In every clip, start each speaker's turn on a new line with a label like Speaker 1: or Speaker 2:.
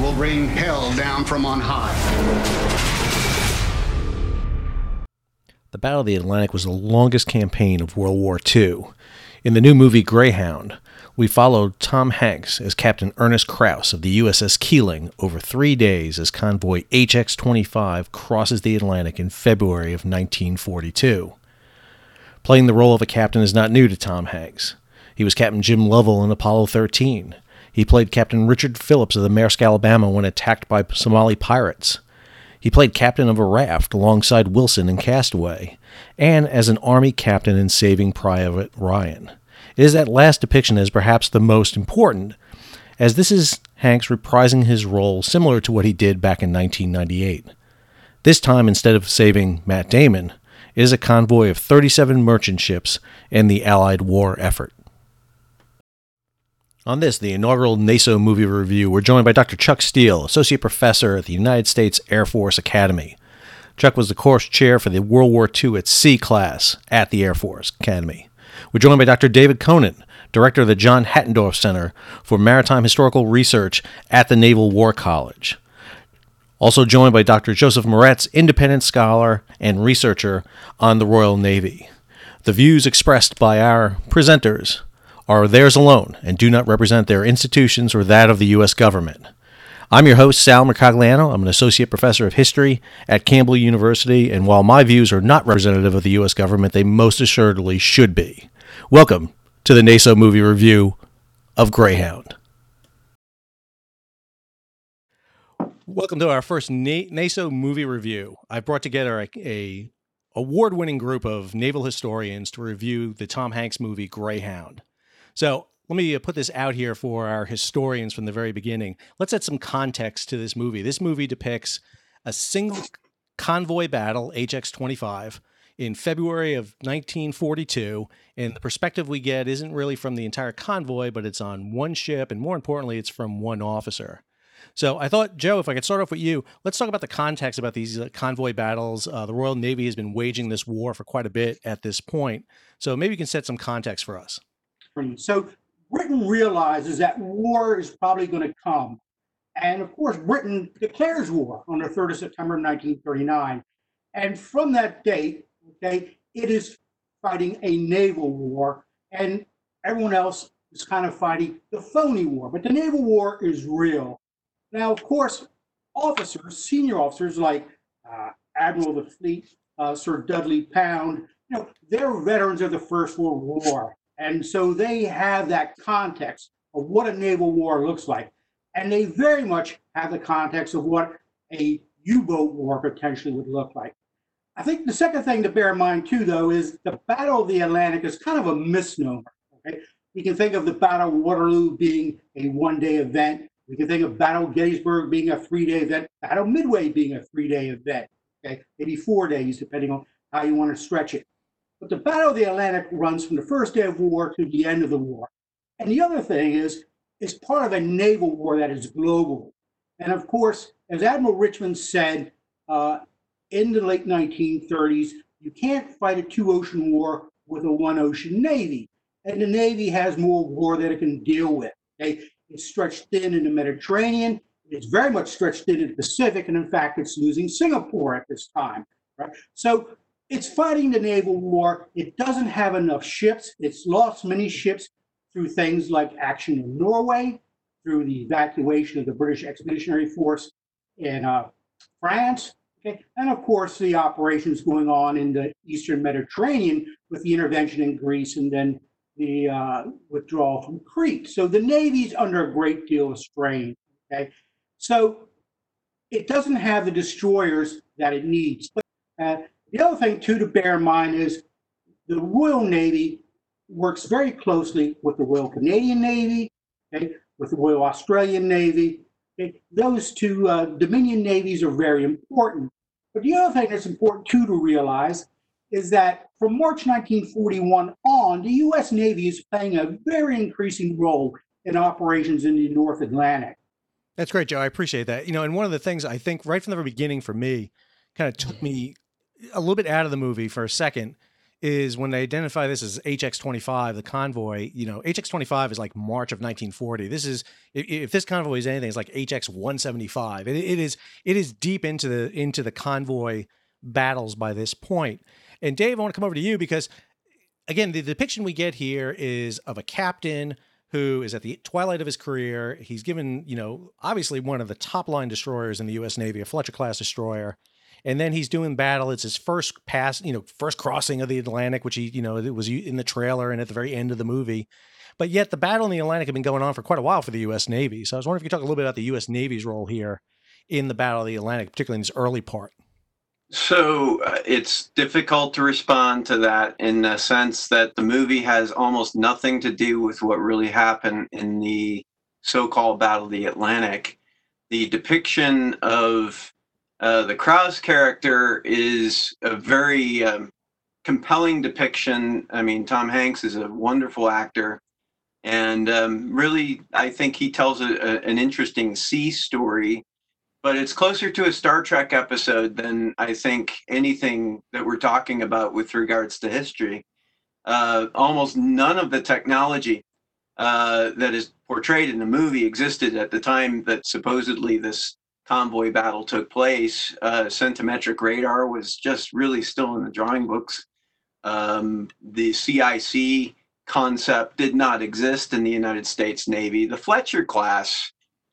Speaker 1: will bring hell down from on high.
Speaker 2: The Battle of the Atlantic was the longest campaign of World War II. In the new movie Greyhound, we followed Tom Hanks as Captain Ernest Krause of the USS Keeling over three days as convoy HX 25 crosses the Atlantic in February of 1942. Playing the role of a captain is not new to Tom Hanks. He was Captain Jim Lovell in Apollo 13. He played Captain Richard Phillips of the Maersk Alabama when attacked by Somali pirates. He played captain of a raft alongside Wilson in Castaway, and as an Army captain in Saving Private Ryan. It is that last depiction as perhaps the most important, as this is Hanks reprising his role similar to what he did back in 1998. This time, instead of saving Matt Damon, it is a convoy of 37 merchant ships in the Allied war effort. On this, the inaugural NASOH movie review, we're joined by Dr. Chuck Steele, Associate Professor at the United States Air Force Academy. Chuck was the course chair for the World War II at Sea class at the Air Force Academy. We're joined by Dr. David Kohnen, Director of the John Hattendorf Center for Maritime Historical Research at the Naval War College. Also joined by Dr. Joseph Moretz, independent scholar and researcher on the Royal Navy. The views expressed by our presenters are theirs alone and do not represent their institutions or that of the U.S. government. I'm your host, Sal Mercogliano. I'm an associate professor of history at Campbell University, and while my views are not representative of the U.S. government, they most assuredly should be. Welcome to the NASOH movie review of Greyhound. Welcome to our first Na- NASOH movie review. I've brought together a, a award-winning group of naval historians to review the Tom Hanks movie Greyhound. So let me uh, put this out here for our historians from the very beginning. Let's add some context to this movie. This movie depicts a single convoy battle, HX 25, in February of 1942. And the perspective we get isn't really from the entire convoy, but it's on one ship. And more importantly, it's from one officer. So I thought, Joe, if I could start off with you, let's talk about the context about these uh, convoy battles. Uh, the Royal Navy has been waging this war for quite a bit at this point. So maybe you can set some context for us.
Speaker 3: So Britain realizes that war is probably going to come. And of course, Britain declares war on the 3rd of September 1939. And from that date, okay, it is fighting a naval war, and everyone else is kind of fighting the phony war. But the naval war is real. Now, of course, officers, senior officers like uh, Admiral of the Fleet, uh, Sir Dudley Pound, you know, they're veterans of the First World War. And so they have that context of what a naval war looks like. And they very much have the context of what a U-boat war potentially would look like. I think the second thing to bear in mind too, though, is the Battle of the Atlantic is kind of a misnomer. Okay, we can think of the Battle of Waterloo being a one-day event. We can think of Battle Gettysburg being a three-day event. Battle Midway being a three-day event. Okay, maybe four days, depending on how you want to stretch it. But the Battle of the Atlantic runs from the first day of war to the end of the war. And the other thing is, it's part of a naval war that is global. And of course, as Admiral Richmond said uh, in the late 1930s, you can't fight a two ocean war with a one ocean navy. And the Navy has more war that it can deal with. Okay? It's stretched thin in the Mediterranean. It's very much stretched thin in the Pacific. And in fact, it's losing Singapore at this time. Right? So it's fighting the naval war. It doesn't have enough ships. It's lost many ships through things like action in Norway, through the evacuation of the British Expeditionary Force in uh, France, okay, and of course the operations going on in the Eastern Mediterranean with the intervention in Greece and then the uh, withdrawal from Crete. So the Navy's under a great deal of strain. Okay, so it doesn't have the destroyers that it needs. But, uh, the other thing, too, to bear in mind is the Royal Navy works very closely with the Royal Canadian Navy, okay, with the Royal Australian Navy. Okay. Those two uh, Dominion navies are very important. But the other thing that's important, too, to realize is that from March 1941 on, the U.S. Navy is playing a very increasing role in operations in the North Atlantic.
Speaker 2: That's great, Joe. I appreciate that. You know, and one of the things I think right from the very beginning for me kind of took me a little bit out of the movie for a second is when they identify this as HX25, the convoy, you know, HX25 is like March of 1940. This is if, this convoy is anything, it's like HX175. It, it is it is deep into the into the convoy battles by this point. And Dave, I want to come over to you because again, the depiction we get here is of a captain who is at the twilight of his career. He's given, you know, obviously one of the top line destroyers in the U.S. Navy, a Fletcher class destroyer. And then he's doing battle. It's his first pass, you know, first crossing of the Atlantic, which he, you know, it was in the trailer and at the very end of the movie. But yet the battle in the Atlantic had been going on for quite a while for the U.S. Navy. So I was wondering if you could talk a little bit about the U.S. Navy's role here in the Battle of the Atlantic, particularly in this early part.
Speaker 4: So uh, it's difficult to respond to that in the sense that the movie has almost nothing to do with what really happened in the so called Battle of the Atlantic. The depiction of uh, the Krause character is a very um, compelling depiction. I mean, Tom Hanks is a wonderful actor. And um, really, I think he tells a, a, an interesting sea story but it's closer to a Star Trek episode than I think anything that we're talking about with regards to history. Uh, almost none of the technology uh, that is portrayed in the movie existed at the time that supposedly this convoy battle took place. Uh, centimetric radar was just really still in the drawing books. Um, the CIC concept did not exist in the United States Navy. The Fletcher class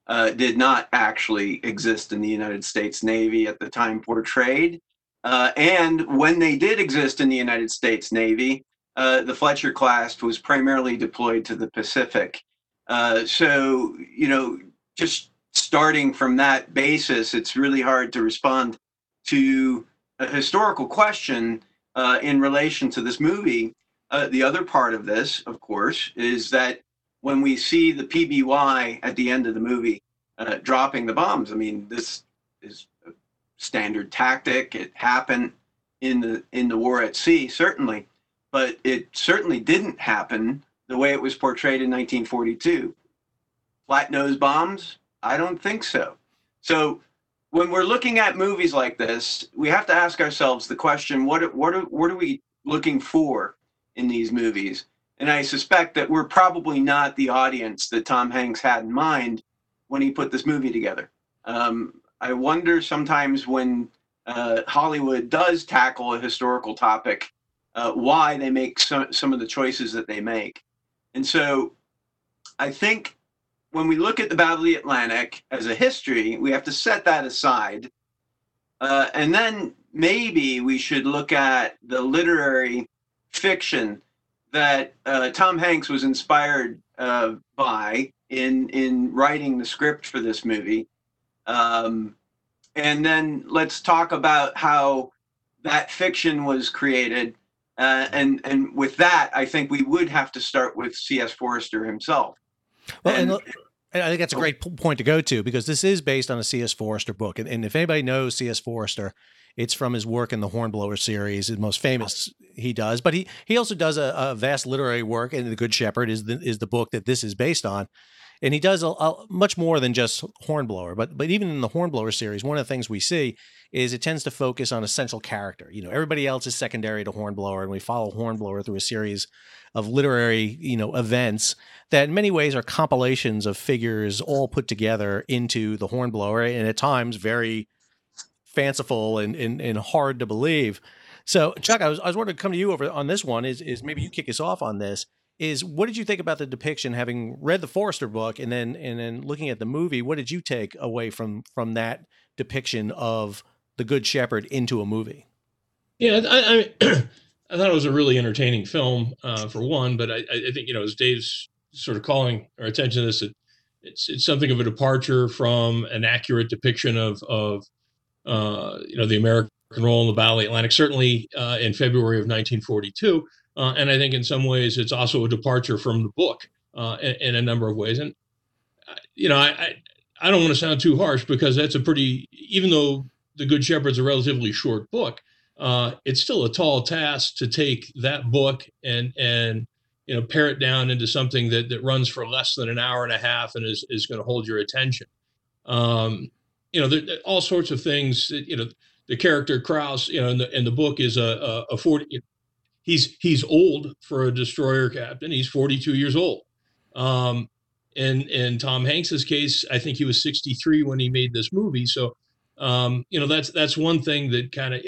Speaker 4: uh, did not actually exist in the United States Navy at the time portrayed. Uh, and when they did exist in the United States Navy, uh, the Fletcher class was primarily deployed to the Pacific. Uh, so, you know, just starting from that basis, it's really hard to respond to a historical question uh, in relation to this movie. Uh, the other part of this, of course, is that when we see the PBY at the end of the movie uh, dropping the bombs. I mean, this is a standard tactic. It happened in the in the war at sea, certainly, but it certainly didn't happen the way it was portrayed in 1942. Flat nose bombs? I don't think so. So when we're looking at movies like this, we have to ask ourselves the question: what what are, what are we looking for in these movies? And I suspect that we're probably not the audience that Tom Hanks had in mind when he put this movie together. Um, I wonder sometimes when uh, Hollywood does tackle a historical topic, uh, why they make some, some of the choices that they make. And so I think when we look at the Battle of the Atlantic as a history, we have to set that aside. Uh, and then maybe we should look at the literary fiction that uh, Tom Hanks was inspired uh, by in in writing the script for this movie, um, and then let's talk about how that fiction was created. Uh, and and with that, I think we would have to start with C.S. Forester himself.
Speaker 2: Well, and, and I think that's a great point to go to because this is based on a C.S. Forester book, and, and if anybody knows C.S. Forester, it's from his work in the Hornblower series, the most famous he does. But he he also does a, a vast literary work, and The Good Shepherd is the is the book that this is based on. And he does a, a, much more than just Hornblower. But but even in the Hornblower series, one of the things we see is it tends to focus on a central character. You know, everybody else is secondary to Hornblower, and we follow Hornblower through a series of literary, you know, events that in many ways are compilations of figures all put together into the Hornblower, and at times very fanciful and, and, and hard to believe. So, Chuck, I was, I was wanting to come to you over on this one. Is is maybe you kick us off on this? Is what did you think about the depiction? Having read the Forester book and then and then looking at the movie, what did you take away from from that depiction of the Good Shepherd into a movie?
Speaker 5: Yeah, I, I, I thought it was a really entertaining film uh, for one, but I, I think you know as Dave's sort of calling our attention to this, it, it's it's something of a departure from an accurate depiction of of uh, you know, the American role in the Battle of the Atlantic, certainly uh, in February of 1942. Uh, and I think in some ways it's also a departure from the book uh, in, in, a number of ways. And, uh, you know, I, I, I don't want to sound too harsh because that's a pretty, even though The Good Shepherd's a relatively short book, uh, it's still a tall task to take that book and, and, you know, pare it down into something that, that runs for less than an hour and a half and is, is going to hold your attention. Um, you know, there, all sorts of things. You know, the character Krause, you know, in the in the book is a a, 40. He's he's old for a destroyer captain. He's 42 years old. Um, and in Tom Hanks's case, I think he was 63 when he made this movie. So, um, you know, that's that's one thing that kind of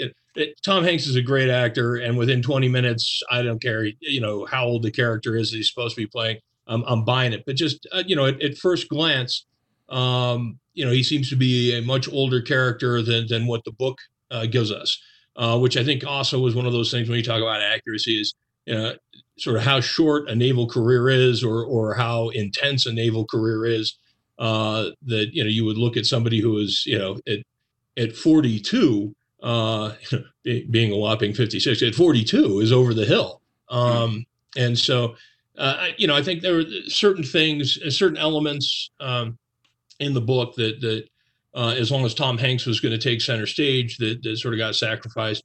Speaker 5: Tom Hanks is a great actor, and within 20 minutes, I don't care, you know, how old the character is he's supposed to be playing. Um, I'm buying it. But just uh, you know, at, at first glance, um, you know, he seems to be a much older character than than what the book uh, gives us, uh, which I think also was one of those things when you talk about accuracy is you know, sort of how short a naval career is or or how intense a naval career is. Uh, that you know, you would look at somebody who is you know at at 42, uh, being a whopping 56 at 42 is over the hill. Um, and so, uh, you know, I think there were certain things, certain elements um, in the book that that uh, as long as Tom Hanks was going to take center stage, that, that sort of got sacrificed.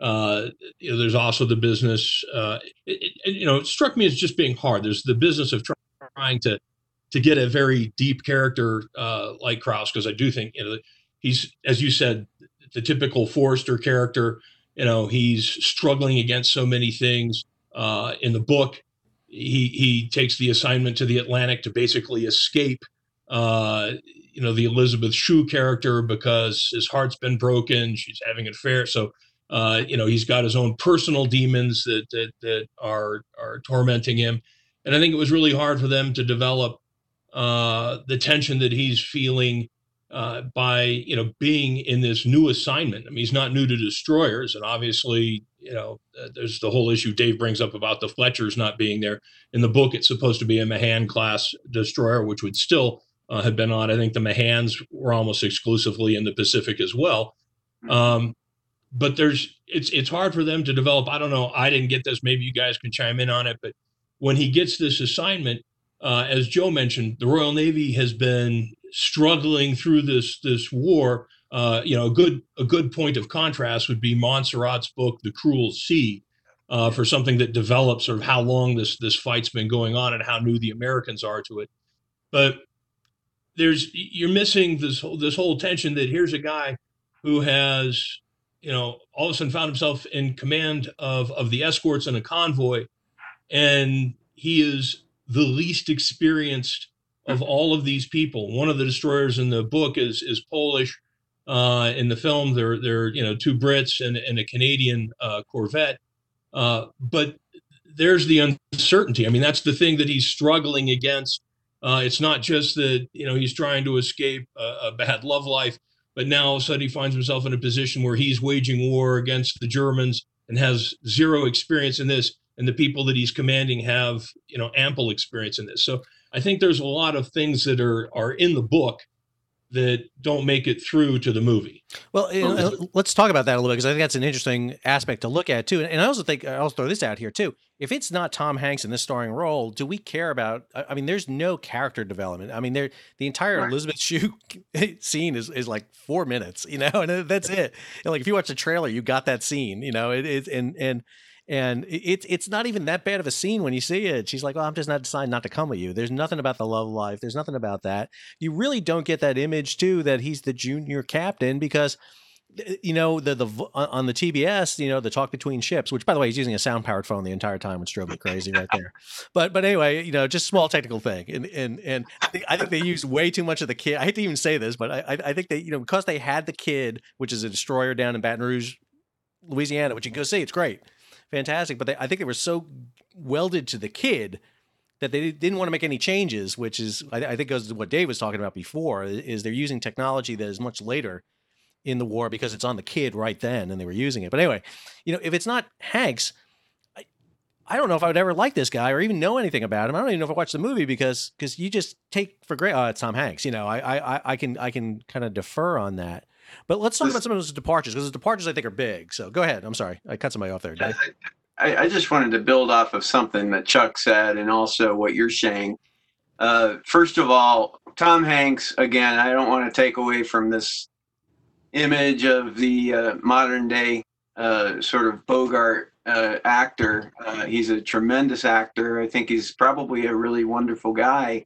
Speaker 5: Uh, you know, there's also the business. Uh, it, it, you know, it struck me as just being hard. There's the business of trying to to get a very deep character uh, like Krause, because I do think you know he's, as you said, the typical Forester character. You know, he's struggling against so many things. Uh, in the book, he he takes the assignment to the Atlantic to basically escape. Uh, you know, the Elizabeth Shue character because his heart's been broken. She's having an affair, so uh, you know, he's got his own personal demons that, that, that are, are tormenting him. And I think it was really hard for them to develop uh, the tension that he's feeling uh, by, you know, being in this new assignment. I mean, he's not new to destroyers. And obviously, you know, uh, there's the whole issue Dave brings up about the Fletchers not being there. In the book, it's supposed to be a Mahan class destroyer, which would still uh, have been on. I think the Mahans were almost exclusively in the Pacific as well. Hmm. Um, but there's it's it's hard for them to develop. I don't know. I didn't get this. Maybe you guys can chime in on it. But when he gets this assignment, uh, as Joe mentioned, the Royal Navy has been struggling through this this war. Uh, you know, a good a good point of contrast would be Monsarrat's book, The Cruel Sea, uh, for something that develops sort of how long this this fight's been going on and how new the Americans are to it. But there's you're missing this this whole tension that here's a guy who has you know, all of a sudden found himself in command of of the escorts and a convoy, and he is the least experienced of all of these people. One of the destroyers in the book is is Polish. Uh, in the film, there there you know two Brits and, and a Canadian uh, Corvette, uh, but there's the uncertainty. I mean, that's the thing that he's struggling against. Uh, it's not just that you know he's trying to escape a, a bad love life but now all of a sudden he finds himself in a position where he's waging war against the Germans and has zero experience in this, and the people that he's commanding have you know ample experience in this. So I think there's a lot of things that are are in the book that don't make it through to the movie.
Speaker 2: Well, you know, let's talk about that a little bit because I think that's an interesting aspect to look at too. And I also think I'll throw this out here too. If it's not Tom Hanks in this starring role, do we care about? I mean, there's no character development. I mean, there the entire right. Elizabeth Shue scene is, is like four minutes, you know, and that's it. And like if you watch the trailer, you got that scene, you know, it, it and and and it's it's not even that bad of a scene when you see it. She's like, "Well, I'm just not deciding not to come with you." There's nothing about the love life. There's nothing about that. You really don't get that image too that he's the junior captain because eh, you know the the on the TBS, you know the talk between ships, which by the way he's using a sound powered phone the entire time, which drove me crazy right there. But but anyway, you know, just small technical thing, and and and I think, I think they used way too much of the Kidd. I hate to even say this, but I I think they you know because they had the Kidd, which is a destroyer down in Baton Rouge, Louisiana, which you can go see, it's great fantastic. But they, I think they were so welded to the Kidd that they didn't want to make any changes, which is I, I think goes to what Dave was talking about before. Is they're using technology that is much later in the war because it's on the Kidd right then, and they were using it. But anyway, you know, if it's not Hanks. I, I don't know if I would ever like this guy or even know anything about him. I don't even know if I watched the movie because because you just take for granted. Oh, it's Tom Hanks. You know, I I I can I can kind of defer on that. But let's talk this, about some of those departures because the departures I think are big. So go ahead. I'm sorry, I cut somebody off there. Dave.
Speaker 4: I, I just wanted to build off of something that Chuck said, and also what you're saying. Uh, first of all, Tom Hanks. Again, I don't want to take away from this image of the uh, modern day uh, sort of Bogart uh, actor. Uh, he's a tremendous actor. I think he's probably a really wonderful guy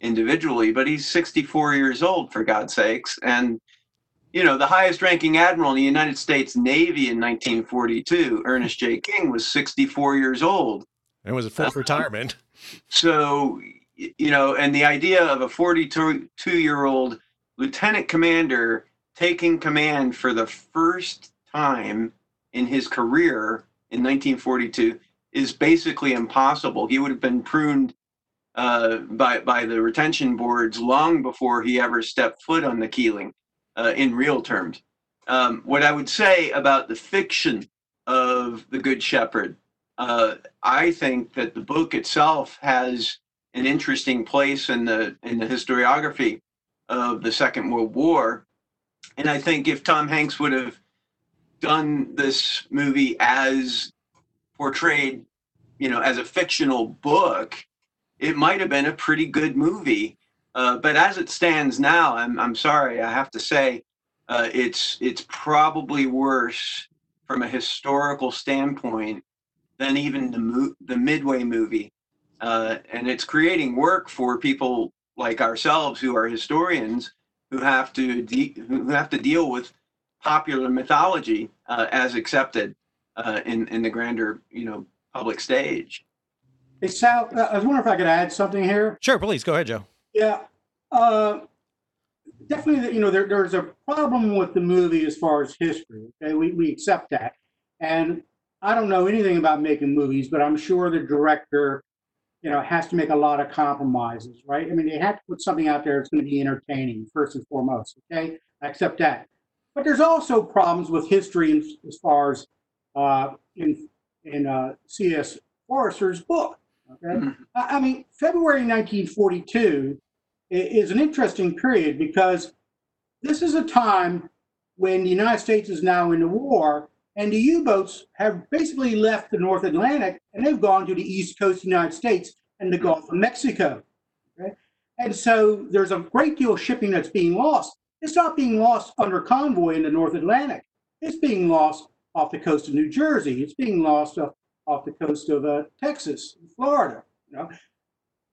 Speaker 4: individually, but he's 64 years old for God's sakes, and you know, the highest ranking admiral in the United States Navy in 1942, Ernest J. King, was 64 years old.
Speaker 2: And was a forced retirement.
Speaker 4: So, you know, and the idea of a 42 year old lieutenant commander taking command for the first time in his career in 1942 is basically impossible. He would have been pruned uh, by by the retention boards long before he ever stepped foot on the Keeling, uh, in real terms. Um, what I would say about the fiction of the Good Shepherd, uh, I think that the book itself has an interesting place in the in the historiography of the Second World War, and I think if Tom Hanks would have done this movie as portrayed, you know, as a fictional book, it might have been a pretty good movie. Uh, but as it stands now, I'm I'm sorry, I have to say, uh, it's it's probably worse from a historical standpoint than even the mo- the Midway movie, uh, and it's creating work for people like ourselves who are historians who have to de- who have to deal with popular mythology uh, as accepted uh, in in the grander you know public stage.
Speaker 3: Hey, Sal, I was wondering if I could add something here.
Speaker 2: Sure, please go ahead, Joe.
Speaker 3: Yeah, uh, definitely. You know, there, there's a problem with the movie as far as history. Okay, we we accept that, and I don't know anything about making movies, but I'm sure the director, you know, has to make a lot of compromises, right? I mean, they have to put something out there that's going to be entertaining first and foremost. Okay, I accept that, but there's also problems with history in, as far as uh, in in uh, C.S. Forester's book. Okay,
Speaker 4: Mhm.
Speaker 3: I I mean, February 1942 i- is an interesting period because this is a time when the United States is now in the war, and the U-boats have basically left the North Atlantic and they've gone to the east coast of the United States and the Gulf of Mexico. Okay? And so there's a great deal of shipping that's being lost. It's not being lost under convoy in the North Atlantic. It's being lost off the coast of New Jersey. It's being lost off, off the coast of uh, Texas, Florida. You know,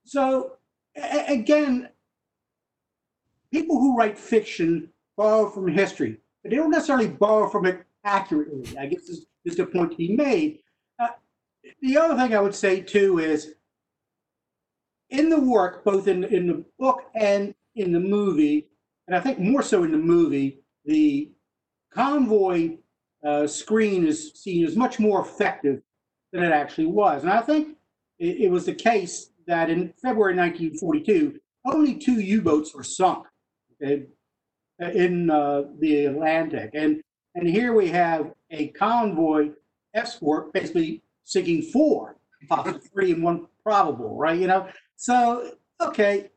Speaker 3: so a- again, people who write fiction borrow from history, but they don't necessarily borrow from it accurately. I guess is, is the point to be made. Uh, the other thing I would say too is in the work, both in, in the book and in the movie, and I think more so in the movie, the convoy uh, screen is seen as much more effective than it actually was. And I think it, it was the case that in February 1942, only two U-boats were sunk in uh, the Atlantic, and and here we have a convoy escort basically sinking four, possibly three and one probable, right? You know, so okay,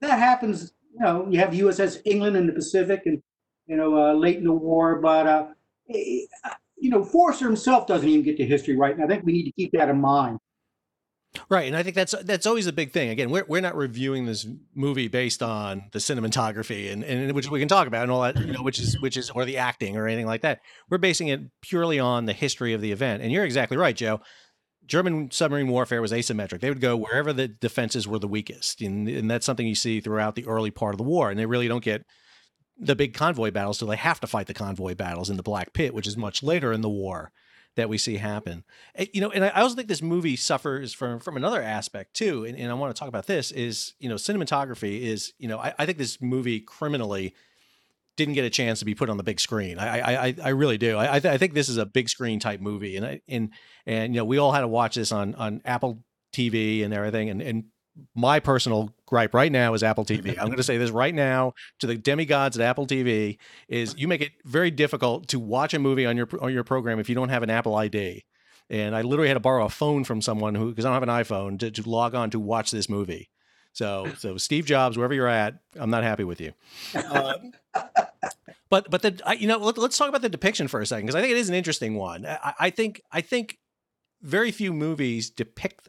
Speaker 3: that happens. You know, you have USS England in the Pacific, and you know, uh, late in the war, but uh, eh, you know, Forester himself doesn't even get to history right, and I think we need to keep that in mind.
Speaker 2: Right, and I think that's that's always a big thing. Again, we're we're not reviewing this movie based on the cinematography and, and which we can talk about and all that, you know, which is which is or the acting or anything like that. We're basing it purely on the history of the event. And you're exactly right, Joe. German submarine warfare was asymmetric. They would go wherever the defenses were the weakest, and, and that's something you see throughout the early part of the war. And they really don't get the big convoy battles, so they have to fight the convoy battles in the Black Pit, which is much later in the war that we see happen. You know, and I also think this movie suffers from from another aspect too, and, and I want to talk about this is you know cinematography is you know I, I think this movie criminally didn't get a chance to be put on the big screen. I I I, I really do. I I, th- I think this is a big screen type movie, and I, and and you know we all had to watch this on on Apple TV and everything, and and my personal gripe right now is Apple TV. I'm going to say this right now to the demigods at Apple TV is you make it very difficult to watch a movie on your on your program if you don't have an Apple ID. And I literally had to borrow a phone from someone who because I don't have an iPhone to, to log on to watch this movie. So so Steve Jobs, wherever you're at, I'm not happy with you. Uh, but but the I, you know let, us talk about the depiction for a second because I think it is an interesting one. I, I think I think very few movies depict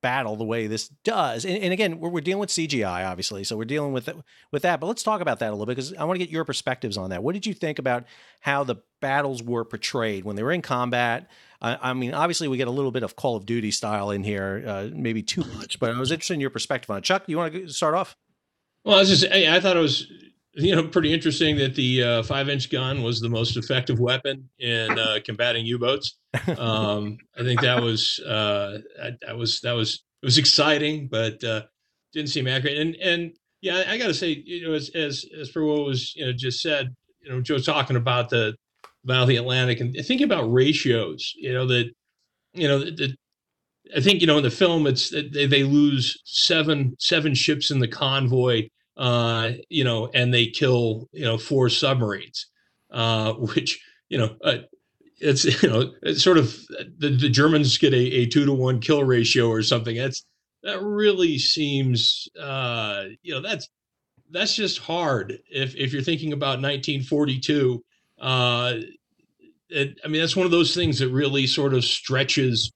Speaker 2: battle the way this does. And, and again, we're, we're dealing with CGI, obviously, so we're dealing with with that. But let's talk about that a little bit because I want to get your perspectives on that. What did you think about how the battles were portrayed when they were in combat? I, I mean, obviously, we get a little bit of Call of Duty style in here, uh, maybe too much. But I was interested in your perspective on it. Chuck, you want to start off?
Speaker 5: Well, I was just, I, I thought it was you know, pretty interesting that the uh, five-inch gun was the most effective weapon in uh, combating U-boats. Um, I think that was uh, that was that was it was exciting, but uh, didn't seem accurate. And and yeah, I, I got to say, you know, as as as for what was you know just said, you know, Joe talking about the of the Atlantic and thinking about ratios, you know that you know that I think you know in the film it's they, they lose seven seven ships in the convoy uh, you know, and they kill, you know, four submarines, uh, which, you know, uh, it's, you know, it's sort of the, the Germans get a, a two to one kill ratio or something. That's, that really seems, uh, you know, that's, that's just hard. If, if you're thinking about 1942, uh, it, I mean, that's one of those things that really sort of stretches,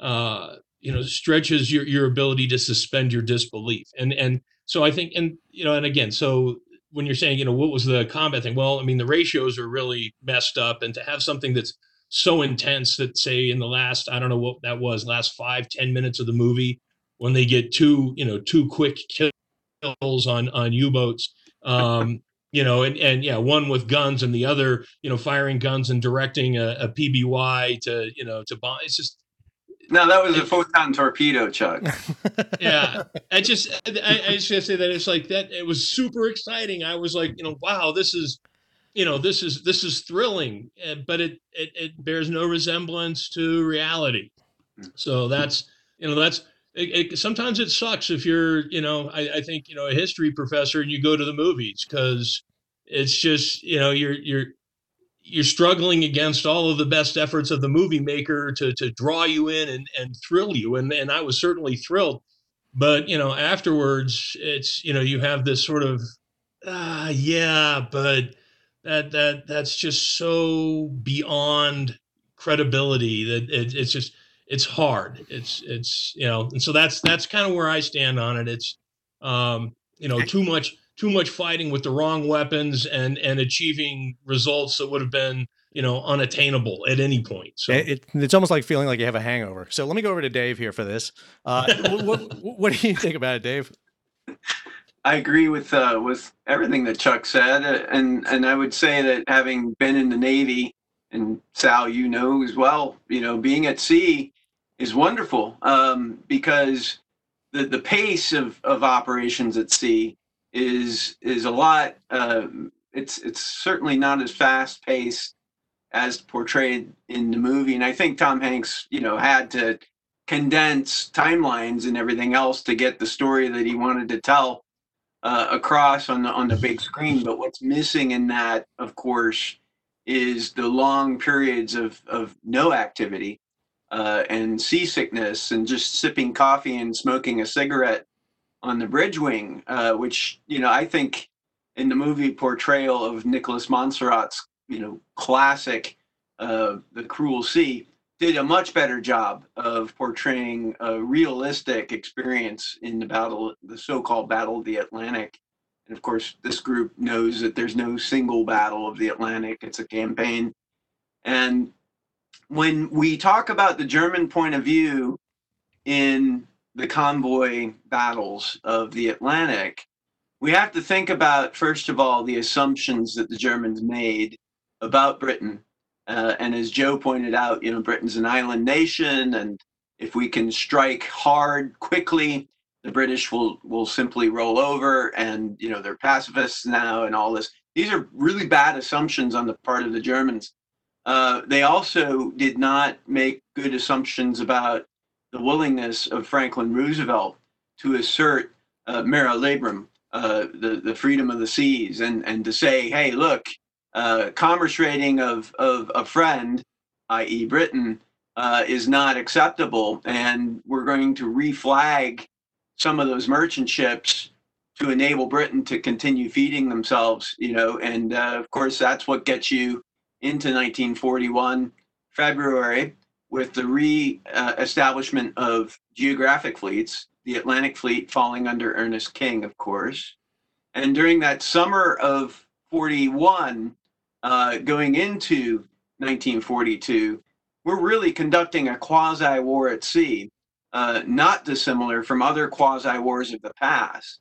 Speaker 5: uh, you know, stretches your, your ability to suspend your disbelief. And, and, so I think, and you know, and again, so when you're saying, you know, what was the combat thing? Well, I mean, the ratios are really messed up, and to have something that's so intense that, say, in the last, I don't know what that was, last five, ten minutes of the movie, when they get two, you know, two quick kills on on U-boats, um, you know, and and yeah, one with guns and the other, you know, firing guns and directing a, a PBY to, you know, to bomb. It's just
Speaker 4: no, that was a photon torpedo, Chuck.
Speaker 5: yeah, I just I, I just gotta say that it's like that. It was super exciting. I was like, you know, wow, this is, you know, this is this is thrilling, but it it, it bears no resemblance to reality. Hmm. So that's you know that's it, it, sometimes it sucks if you're you know I, I think you know a history professor and you go to the movies because it's just you know you're you're you're struggling against all of the best efforts of the movie maker to to draw you in and and thrill you. And and I was certainly thrilled. But you know afterwards it's you know you have this sort of ah yeah but that that that's just so beyond credibility that it, it's just it's hard. It's it's you know and so that's that's kind of where I stand on it. It's um you know too much too much fighting with the wrong weapons and and achieving results that would have been you know unattainable at any point so.
Speaker 2: It, it, it's almost like feeling like you have a hangover. So let me go over to dave here for this. Uh, what, what, do you think about it dave?
Speaker 4: I agree with uh, with everything that chuck said and and i would say that having been in the navy and sal you know as well you know being at sea is wonderful um, because the, the pace of, of operations at sea is is a lot. Uh, it's it's certainly not as fast paced as portrayed in the movie, and I think Tom Hanks, you know, had to condense timelines and everything else to get the story that he wanted to tell uh, across on the on the big screen. But what's missing in that, of course, is the long periods of of no activity uh, and seasickness and just sipping coffee and smoking a cigarette on the bridge wing, uh, which you know I think in the movie portrayal of Nicholas Monsarrat's you know classic uh, The Cruel Sea did a much better job of portraying a realistic experience in the battle, the so-called Battle of the Atlantic. And of course, this group knows that there's no single battle of the Atlantic; it's a campaign. And when we talk about the German point of view in the convoy battles of the Atlantic, we have to think about, first of all, the assumptions that the Germans made about Britain. Uh, and as Joe pointed out, you know, Britain's an island nation, and if we can strike hard quickly, the British will will simply roll over, and you know they're pacifists now, and all this. These are really bad assumptions on the part of the Germans. Uh, they also did not make good assumptions about the willingness of Franklin Roosevelt to assert uh, mare liberum, uh, the, the freedom of the seas, and, and to say, hey, look, uh, commerce raiding of, of a friend, i.e., Britain, uh, is not acceptable, and we're going to reflag some of those merchant ships to enable Britain to continue feeding themselves, you know, and uh, of course that's what gets you into 1941 February with the re-establishment of geographic fleets, the Atlantic Fleet falling under Ernest King, of course. And during that summer of 41, uh, going into 1942, we're really conducting a quasi war at sea, uh, not dissimilar from other quasi wars of the past.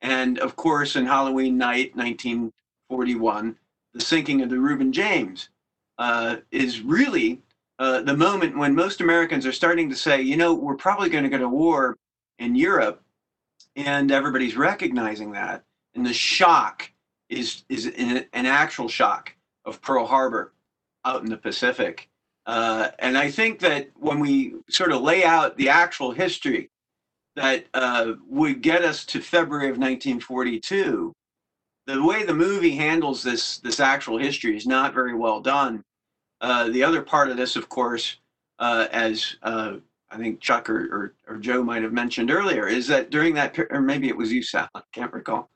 Speaker 4: And of course, in Halloween night, 1941, the sinking of the Reuben James uh, is really uh, the moment when most Americans are starting to say, you know, we're probably going to go to war in Europe, and everybody's recognizing that. And the shock is is an, an actual shock of Pearl Harbor out in the Pacific. Uh, and I think that when we sort of lay out the actual history that uh, would get us to February of 1942, the way the movie handles this this actual history is not very well done. Uh, the other part of this, of course, uh, as uh, I think Chuck or, or, or, Joe might have mentioned earlier, is that during that, or maybe it was you, Sal, I can't recall.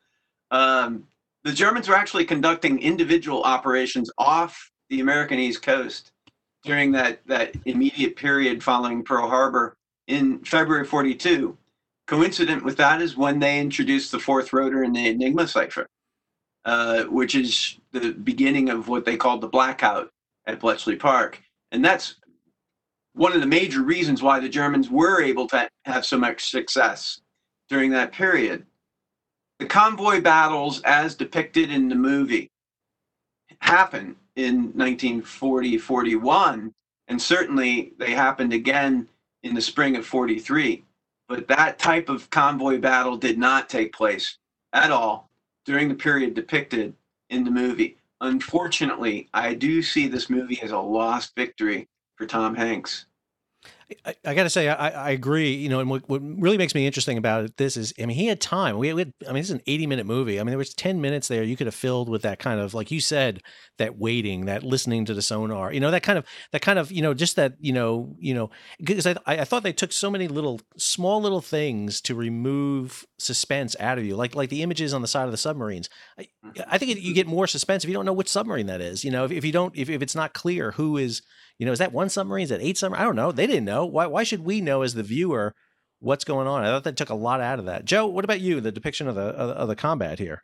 Speaker 4: Um, the Germans were actually conducting individual operations off the American East Coast during that, that immediate period following Pearl Harbor in February 42. Coincident with that is when they introduced the fourth rotor in the Enigma cipher, uh, which is the beginning of what they called the blackout at Bletchley Park. And that's one of the major reasons why the Germans were able to have so much success during that period. The convoy battles, as depicted in the movie, happen in 1940 41, and certainly they happened again in the spring of 43. But that type of convoy battle did not take place at all during the period depicted in the movie. Unfortunately, I do see this movie as a lost victory for Tom Hanks.
Speaker 2: I, I got to say, I, I agree. You know, and what, what really makes me interesting about it, this is, I mean, he had time. We, we had, I mean, this is an 80 minute movie. I mean, there was 10 minutes there you could have filled with that kind of, like you said, that waiting, that listening to the sonar, you know, that kind of, that kind of, you know, just that, you know, you know, because I, I thought they took so many little, small little things to remove suspense out of you, like, like the images on the side of the submarines. I, I think you get more suspense if you don't know which submarine that is, you know, if, if you don't, if, if it's not clear who is, you know, is that one submarine? Is that eight submarines? I don't know. They didn't know. Why, why should we know as the viewer what's going on? I thought they took a lot out of that. Joe, what about you? The depiction of the of, the combat here.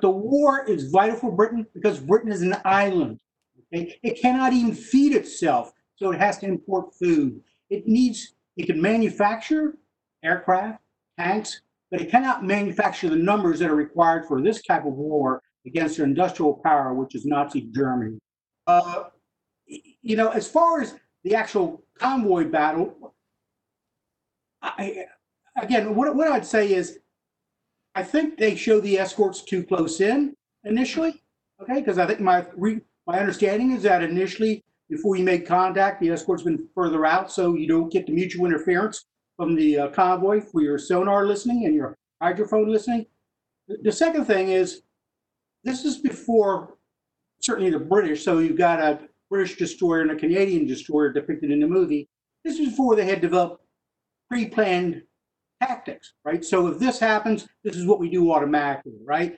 Speaker 3: The war is vital for Britain because Britain is an island. Okay? It cannot even feed itself, so it has to import food. It needs it can manufacture aircraft, tanks, but it cannot manufacture the numbers that are required for this type of war against an industrial power, which is Nazi Germany. Uh, you know, as far as the actual convoy battle, I, again, what, what I'd say is, I think they show the escorts too close in initially. Okay, because I think my re, my understanding is that initially, before you make contact, the escort's been further out, so you don't get the mutual interference from the uh, convoy for your sonar listening and your hydrophone listening. The, the second thing is, this is before certainly the British, so you've got a British destroyer and a Canadian destroyer depicted in the movie. This is before they had developed pre-planned tactics, right? So if this happens, this is what we do automatically, right?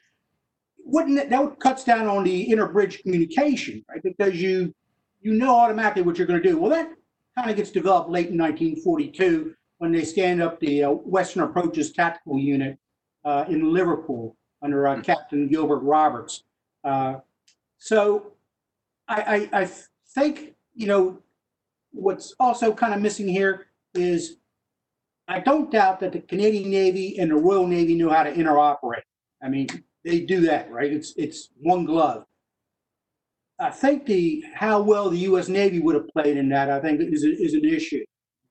Speaker 3: Wouldn't that, that cuts down on the inter-bridge communication, right? Because you you know automatically what you're going to do. Well, that kind of gets developed late in 1942 when they stand up the uh, Western Approaches Tactical Unit uh, in Liverpool under uh, Captain Gilbert Roberts. Uh, so I, I, I think, you know, what's also kind of missing here is I don't doubt that the Canadian Navy and the Royal Navy know how to interoperate. I mean, they do that, right? It's it's one glove. I think the how well the U.S. Navy would have played in that, I think, is, is an issue.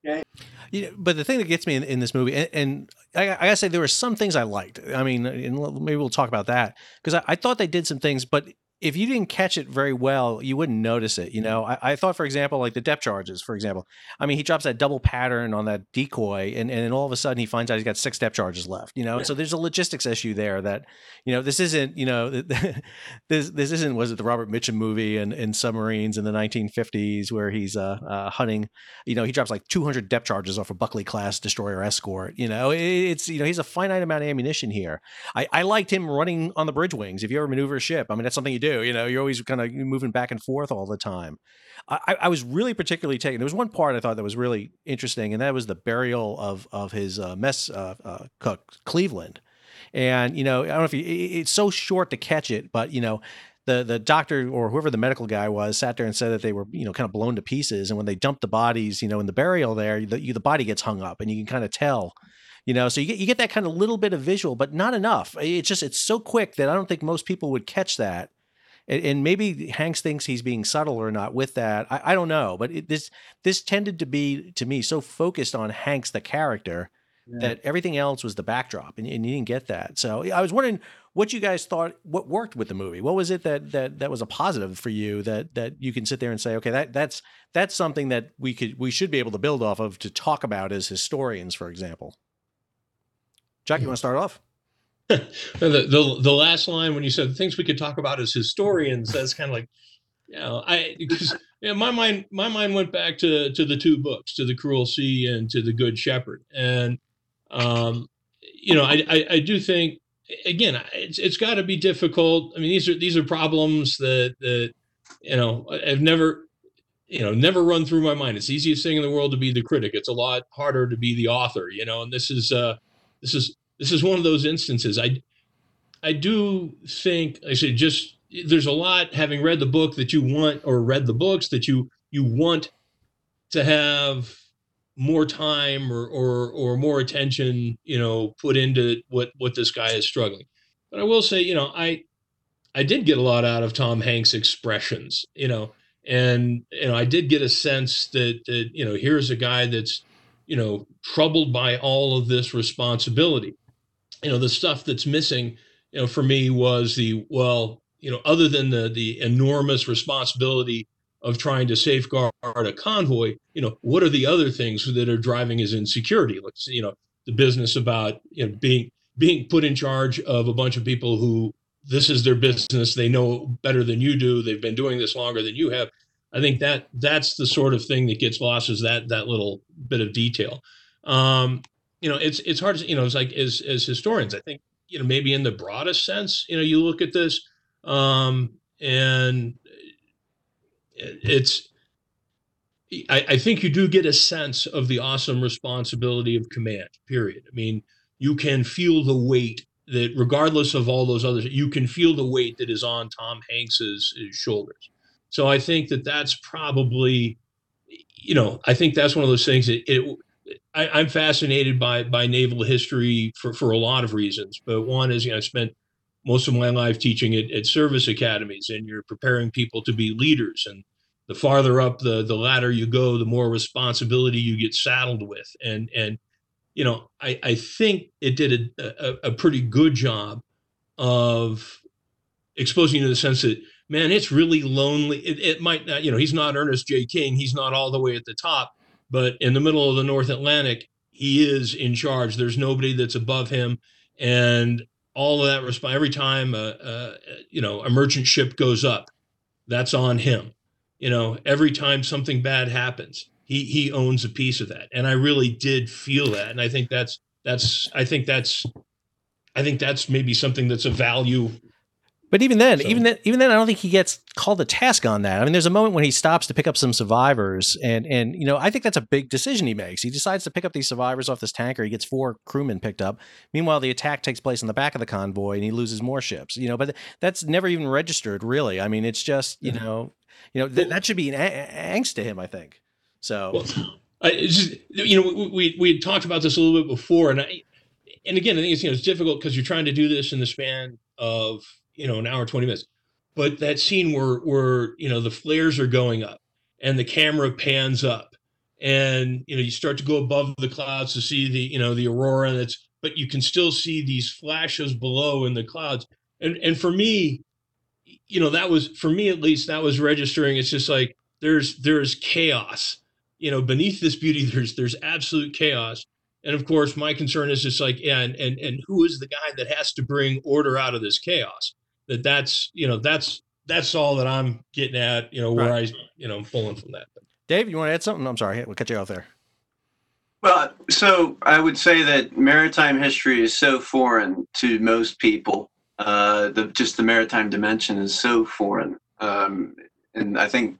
Speaker 3: Okay.
Speaker 2: Know, but the thing that gets me in, in this movie, and, and I, I, gotta say, there were some things I liked. I mean, maybe we'll talk about that because I, I, thought they did some things, but if you didn't catch it very well, you wouldn't notice it. You know, I, I, thought, for example, like the depth charges, for example. I mean, he drops that double pattern on that decoy, and, and then all of a sudden he finds out he's got six depth charges left. You know, yeah. so there's a logistics issue there that, you know, this isn't, you know, this this isn't was it the Robert Mitchum movie and in, in submarines in the 1950s where he's uh, uh, hunting, you know, he drops like 200 depth charges off a Buckley class destroyer escort. You know, it's you know he's a finite amount of ammunition here. I, I liked him running on the bridge wings. If you ever maneuver a ship, I mean, that's something you do do. You know, you're always kind of moving back and forth all the time. I, I, was really particularly taken. There was one part I thought that was really interesting, and that was the burial of of his uh, mess uh, uh, cook Cleveland. And you know, I don't know if you, it's so short to catch it, but you know, the the doctor or whoever the medical guy was sat there and said that they were you know kind of blown to pieces and when they dumped the bodies you know in the burial there the, you, the body gets hung up and you can kind of tell you know so you get you get that kind of little bit of visual but not enough it's just it's so quick that i don't think most people would catch that and, and maybe hanks thinks he's being subtle or not with that. I, I don't know but it, this this tended to be to me so focused on hanks the character that everything else was the backdrop and, and you didn't get that. So i was wondering what you guys thought what worked with the movie. What was it that that that was a positive for you that that you can sit there and say okay that that's that's something that we could we should be able to build off of to talk about as historians for example? Jack you hmm. want to start off
Speaker 5: the, the the last line when you said things we could talk about as historians that's kind of like you know i because yeah, my mind my mind went back to to the two books to the cruel sea and to the good shepherd. And um you know i i, I do think again it's it's got to be difficult. I mean these are these are problems that that you know i've never you know never run through my mind. It's the easiest thing in the world to be the critic. It's a lot harder to be the author you know and this is uh this is this is one of those instances. I i do think i said just there's a lot having read the book that you want or read the books that you you want to have more time or or or more attention you know put into what what this guy is struggling. But i will say you know i i did get a lot out of tom hanks expressions you know and you know i did get a sense that that you know here's a guy that's you know troubled by all of this responsibility you know the stuff that's missing you know for me was the well you know other than the the enormous responsibility of trying to safeguard a convoy you know what are the other things that are driving his insecurity? Let's you know the business about you know being being put in charge of a bunch of people who this is their business they know better than you do they've been doing this longer than you have. I think that that's the sort of thing that gets lost is that that little bit of detail. Um you know it's it's hard to you know it's like as as historians i think you know maybe in the broadest sense you know you look at this um and it's I, I think you do get a sense of the awesome responsibility of command period. I mean you can feel the weight that regardless of all those others you can feel the weight that is on tom hanks's shoulders. So i think that that's probably you know i think that's one of those things that it I, am fascinated by by naval history for for a lot of reasons but one is you know i spent most of my life teaching at, at service academies and you're preparing people to be leaders and the farther up the the ladder you go the more responsibility you get saddled with and and you know i i think it did a, a, a pretty good job of exposing you to the sense that man it's really lonely. It, it might not you know he's not ernest j. King he's not all the way at the top but in the middle of the north atlantic he is in charge. There's nobody that's above him. And all of that response every time a, a, you know a merchant ship goes up that's on him. You know every time something bad happens he he owns a piece of that. And i really did feel that. And i think that's that's i think that's i think that's maybe something that's a value
Speaker 2: but even then,
Speaker 5: So-
Speaker 2: even then, even then, I don't think he gets called to task on that. I mean, there's a moment when he stops to pick up some survivors, and and you know, I think that's a big decision he makes. He decides to pick up these survivors off this tanker. He gets four crewmen picked up. Meanwhile, the attack takes place in the back of the convoy, and he loses more ships. You know, but that's never even registered, really. I mean, it's just you
Speaker 5: Yeah.
Speaker 2: know, you know, th- that should be an a- angst to him, I think. So
Speaker 5: Well, I, just, you know, we, we we had talked about this a little bit before, and I, and again, I think it's you know it's difficult because you're trying to do this in the span of you know an hour twenty minutes, but that scene where where you know the flares are going up and the camera pans up, and you know you start to go above the clouds to see the you know the aurora, and it's but you can still see these flashes below in the clouds, and and for me, you know that was for me at least that was registering. It's just like there's there's chaos you know beneath this beauty there's there's absolute chaos. And of course my concern is just like and and, and who is the guy that has to bring order out of this chaos that that's you know that's that's all that i'm getting at you know where i you know I'm pulling from that
Speaker 2: Dave, you want to add something? I'm sorry, we'll cut you off there.
Speaker 4: Well, so I would say that maritime history is so foreign to most people. Uh, the just the maritime dimension is so foreign, um, and I think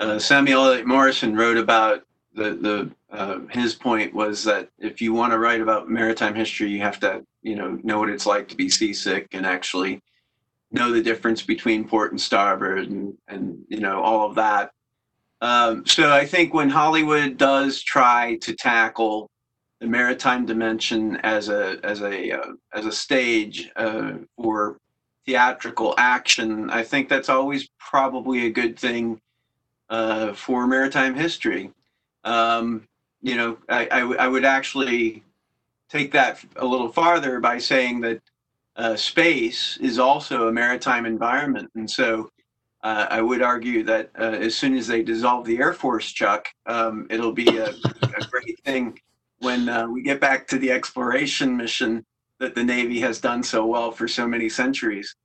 Speaker 4: uh, Samuel Eliot Morison wrote about the the uh, his point was that if you want to write about maritime history, you have to you know know what it's like to be seasick and actually know the difference between port and starboard and, and you know, all of that. Um, so I think when Hollywood does try to tackle the maritime dimension as a as a uh, as a stage uh, for theatrical action, I think that's always probably a good thing uh, for maritime history. Um, you know, I, I, w- I would actually take that a little farther by saying that uh, space is also a maritime environment, and so uh, I would argue that uh, as soon as they dissolve the Air Force, Chuck, um, it'll be a, a great thing when uh, we get back to the exploration mission that the Navy has done so well for so many centuries.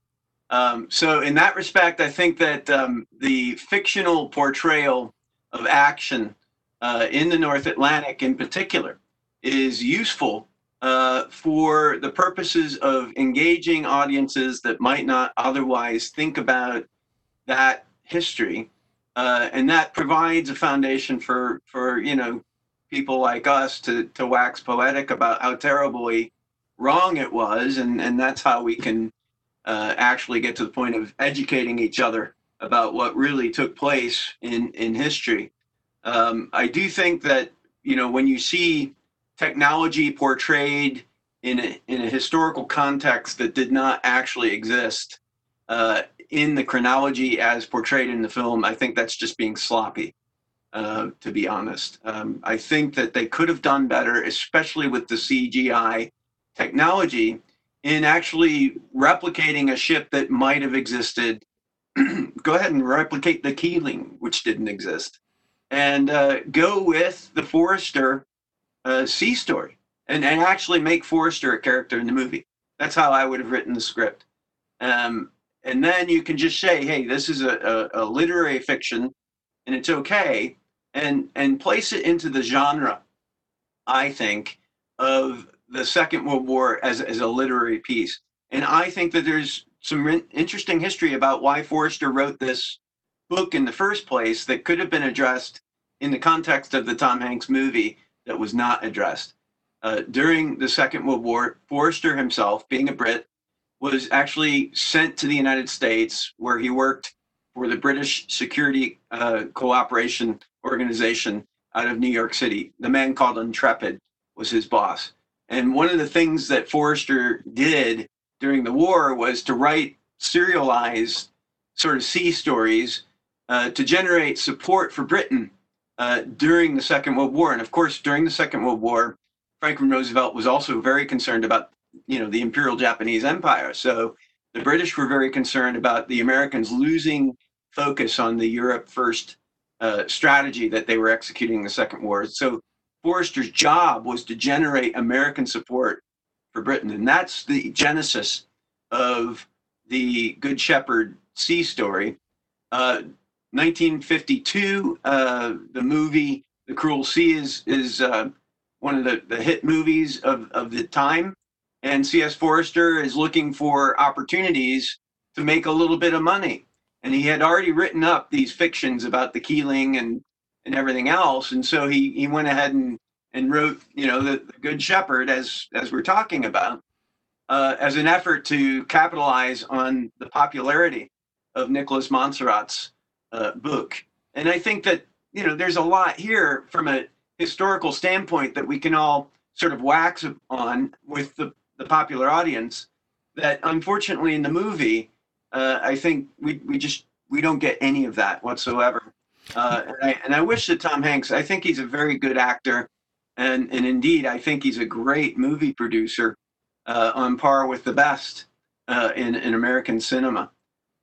Speaker 4: Um, so, in that respect, I think that um, the fictional portrayal of action uh, in the North Atlantic, in particular, is useful uh, for the purposes of engaging audiences that might not otherwise think about that history, uh, and that provides a foundation for for you know people like us to to wax poetic about how terribly wrong it was, and and that's how we can uh, actually get to the point of educating each other about what really took place in in history. Um, I do think that you know when you see technology portrayed in a, in a historical context that did not actually exist uh, in the chronology as portrayed in the film, I think that's just being sloppy. Uh, to be honest, um, I think that they could have done better, especially with the CGI technology, in actually replicating a ship that might have existed. go ahead and replicate the Keeling, which didn't exist, and uh, go with the Forester uh, sea story, and and actually make Forester a character in the movie. That's how I would have written the script. Um, and then you can just say, "Hey, this is a, a, a literary fiction, and it's okay," and and place it into the genre. I think of the Second World War as as a literary piece, and I think that there's some re- interesting history about why Forester wrote this book in the first place that could have been addressed in the context of the Tom Hanks movie that was not addressed. Uh, during the Second World War, Forester himself, being a Brit, was actually sent to the United States, where he worked for the British Security uh, Cooperation Organization out of New York City. The man called Intrepid was his boss. And one of the things that Forester did during the war was to write serialized sort of sea stories uh, to generate support for Britain uh, during the Second World War. And of course, during the Second World War, Franklin Roosevelt was also very concerned about you know the Imperial Japanese Empire. So the British were very concerned about the Americans losing focus on the Europe first uh, strategy that they were executing in the Second War. So Forester's job was to generate American support for Britain, and that's the genesis of the Good Shepherd sea story. Uh, 1952, uh, the movie The Cruel Sea is is uh, one of the, the hit movies of, of the time and C.S. Forester is looking for opportunities to make a little bit of money. And he had already written up these fictions about the Keeling and and everything else, and so he he went ahead and and wrote you know the, the Good Shepherd as as we're talking about uh, as an effort to capitalize on the popularity of Nicholas Monsarrat's uh, book. And I think that you know there's a lot here from a historical standpoint that we can all sort of wax on with the the popular audience that unfortunately in the movie uh, i think we, we just we don't get any of that whatsoever. Uh, and, I, and i wish that tom hanks i think he's a very good actor. And and indeed i think he's a great movie producer uh, on par with the best uh, in, in american cinema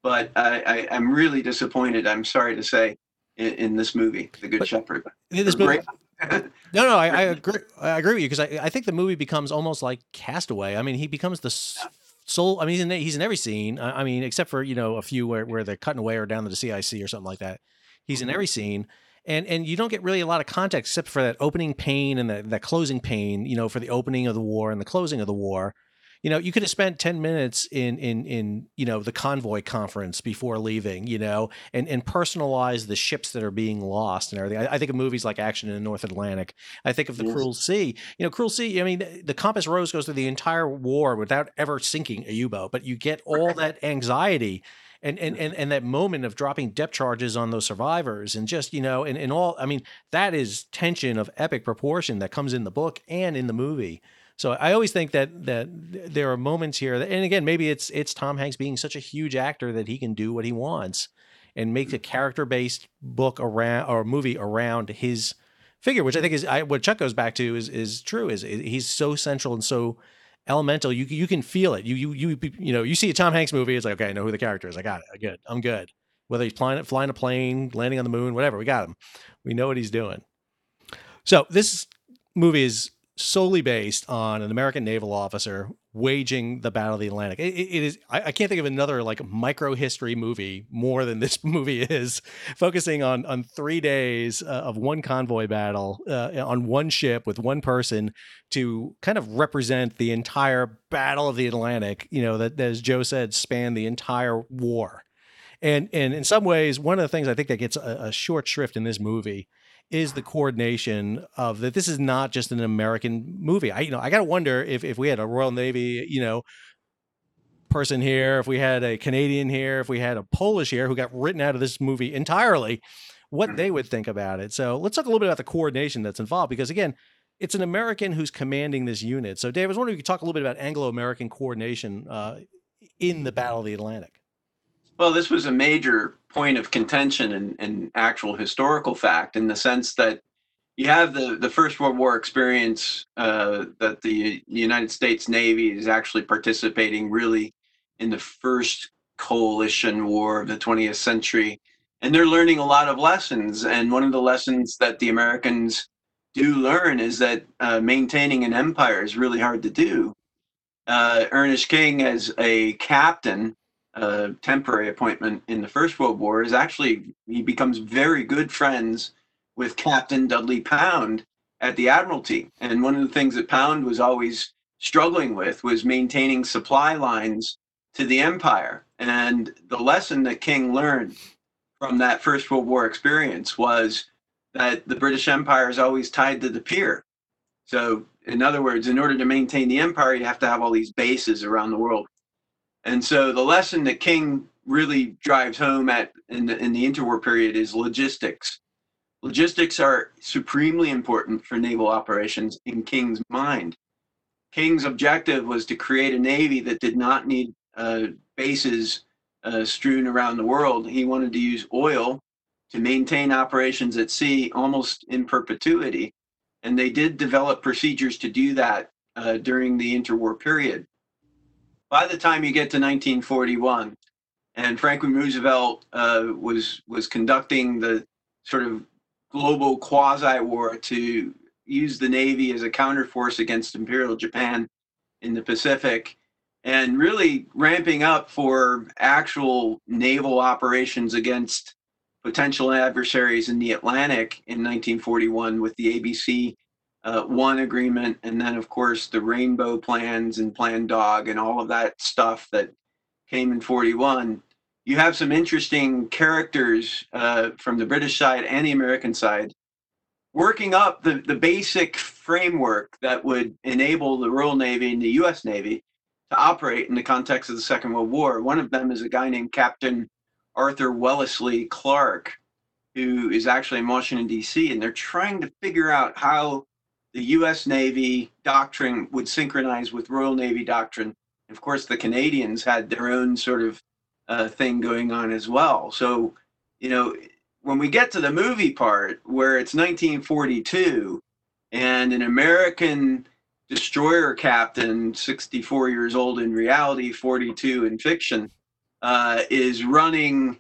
Speaker 4: but I, I i'm really disappointed i'm sorry to say in, in this movie the good
Speaker 2: But-
Speaker 4: shepherd
Speaker 2: This movie, No, no, I, I agree. I agree with you because I, I think the movie becomes almost like Castaway. I mean, he becomes the s- soul. I mean, he's in, he's in every scene. I I mean, except for you know a few where, where they're cutting away or down to the CIC or something like that. He's in mm-hmm. every scene, and and you don't get really a lot of context except for that opening pain and that that closing pain. You know, for the opening of the war and the closing of the war. You know, you could have spent 10 minutes in in in, you know, the convoy conference before leaving, you know, and and personalize the ships that are being lost and everything. I, I think of movies like Action in the North Atlantic. I think of the
Speaker 4: Yes.
Speaker 2: Cruel Sea. You know, Cruel Sea, I mean, the, Compass Rose goes through the entire war without ever sinking a U-boat, but you get all that anxiety and, and and and that moment of dropping depth charges on those survivors and just, you know, and, and all I mean, that is tension of epic proportion that comes in the book and in the movie. So I always think that that there are moments here, that, and again, maybe it's it's Tom Hanks being such a huge actor that he can do what he wants and make a mm-hmm. character based book around or movie around his figure, which I think is I, what Chuck goes back to is is true. Is he's so central and so elemental. You you can feel it. You you you you know you see a Tom Hanks movie, it's like okay, I know who the character is. I got it. I'm good. I'm good. Whether he's flying flying a plane, landing on the moon, whatever, we got him. We know what he's doing. So this movie is solely based on an American naval officer waging the Battle of the Atlantic. It, it- is. I, I can't think of another like micro history movie more than this movie is, focusing on on three days uh, of one convoy battle uh, on one ship with one person to kind of represent the entire Battle of the Atlantic. You know that, as Joe said, spanned the entire war. And and in some ways, one of the things I think that gets a, a short shrift in this movie is the coordination of that. This is not just an American movie. I you know I gotta wonder if if we had a Royal Navy you know person here, if we had a Canadian here, if we had a Polish here who got written out of this movie entirely, what they would think about it. So let's talk a little bit about the coordination that's involved because again. It's an American who's commanding this unit. So, Dave, I was wondering if you could talk a little bit about Anglo-American coordination uh, in the Battle of the Atlantic.
Speaker 4: Well, this was a major point of contention and, actual historical fact in the sense that you have the, the First World War experience uh, that the United States Navy is actually participating really in the first coalition war of the 20th century. And they're learning a lot of lessons. And one of the lessons that the Americans do learn is that uh, maintaining an empire is really hard to do. Uh, Ernest King, as a captain, uh, temporary appointment in the First World War is actually he becomes very good friends with Captain Dudley Pound at the Admiralty. And one of the things that Pound was always struggling with was maintaining supply lines to the empire. And the lesson that King learned from that First World War experience was that the British Empire is always tied to the pier. So, in other words, in order to maintain the empire, you have to have all these bases around the world. And so the lesson that King really drives home at in the in the interwar period is logistics. Logistics are supremely important for naval operations in King's mind. King's objective was to create a navy that did not need uh, bases uh, strewn around the world. He wanted to use oil to maintain operations at sea almost in perpetuity, and they did develop procedures to do that uh, during the interwar period by the time you get to 1941, and Franklin Roosevelt uh, was was conducting the sort of global quasi war to use the Navy as a counterforce against Imperial Japan in the Pacific, and really ramping up for actual naval operations against potential adversaries in the Atlantic in 1941 with the ABC uh, one agreement, and then of course the rainbow plans and Plan Dog and all of that stuff that came in 41. You have some interesting characters uh, from the British side and the American side working up the, the basic framework that would enable the Royal Navy and the US Navy to operate in the context of the Second World War. One of them is a guy named Captain Arthur Wellesley Clark, who is actually in Washington, D.C., and they're trying to figure out how the U.S. Navy doctrine would synchronize with Royal Navy doctrine. Of course, the Canadians had their own sort of uh, thing going on as well. So, you know, when we get to the movie part where it's 1942 and an American destroyer captain, 64 years old in reality, 42 in fiction, uh, is running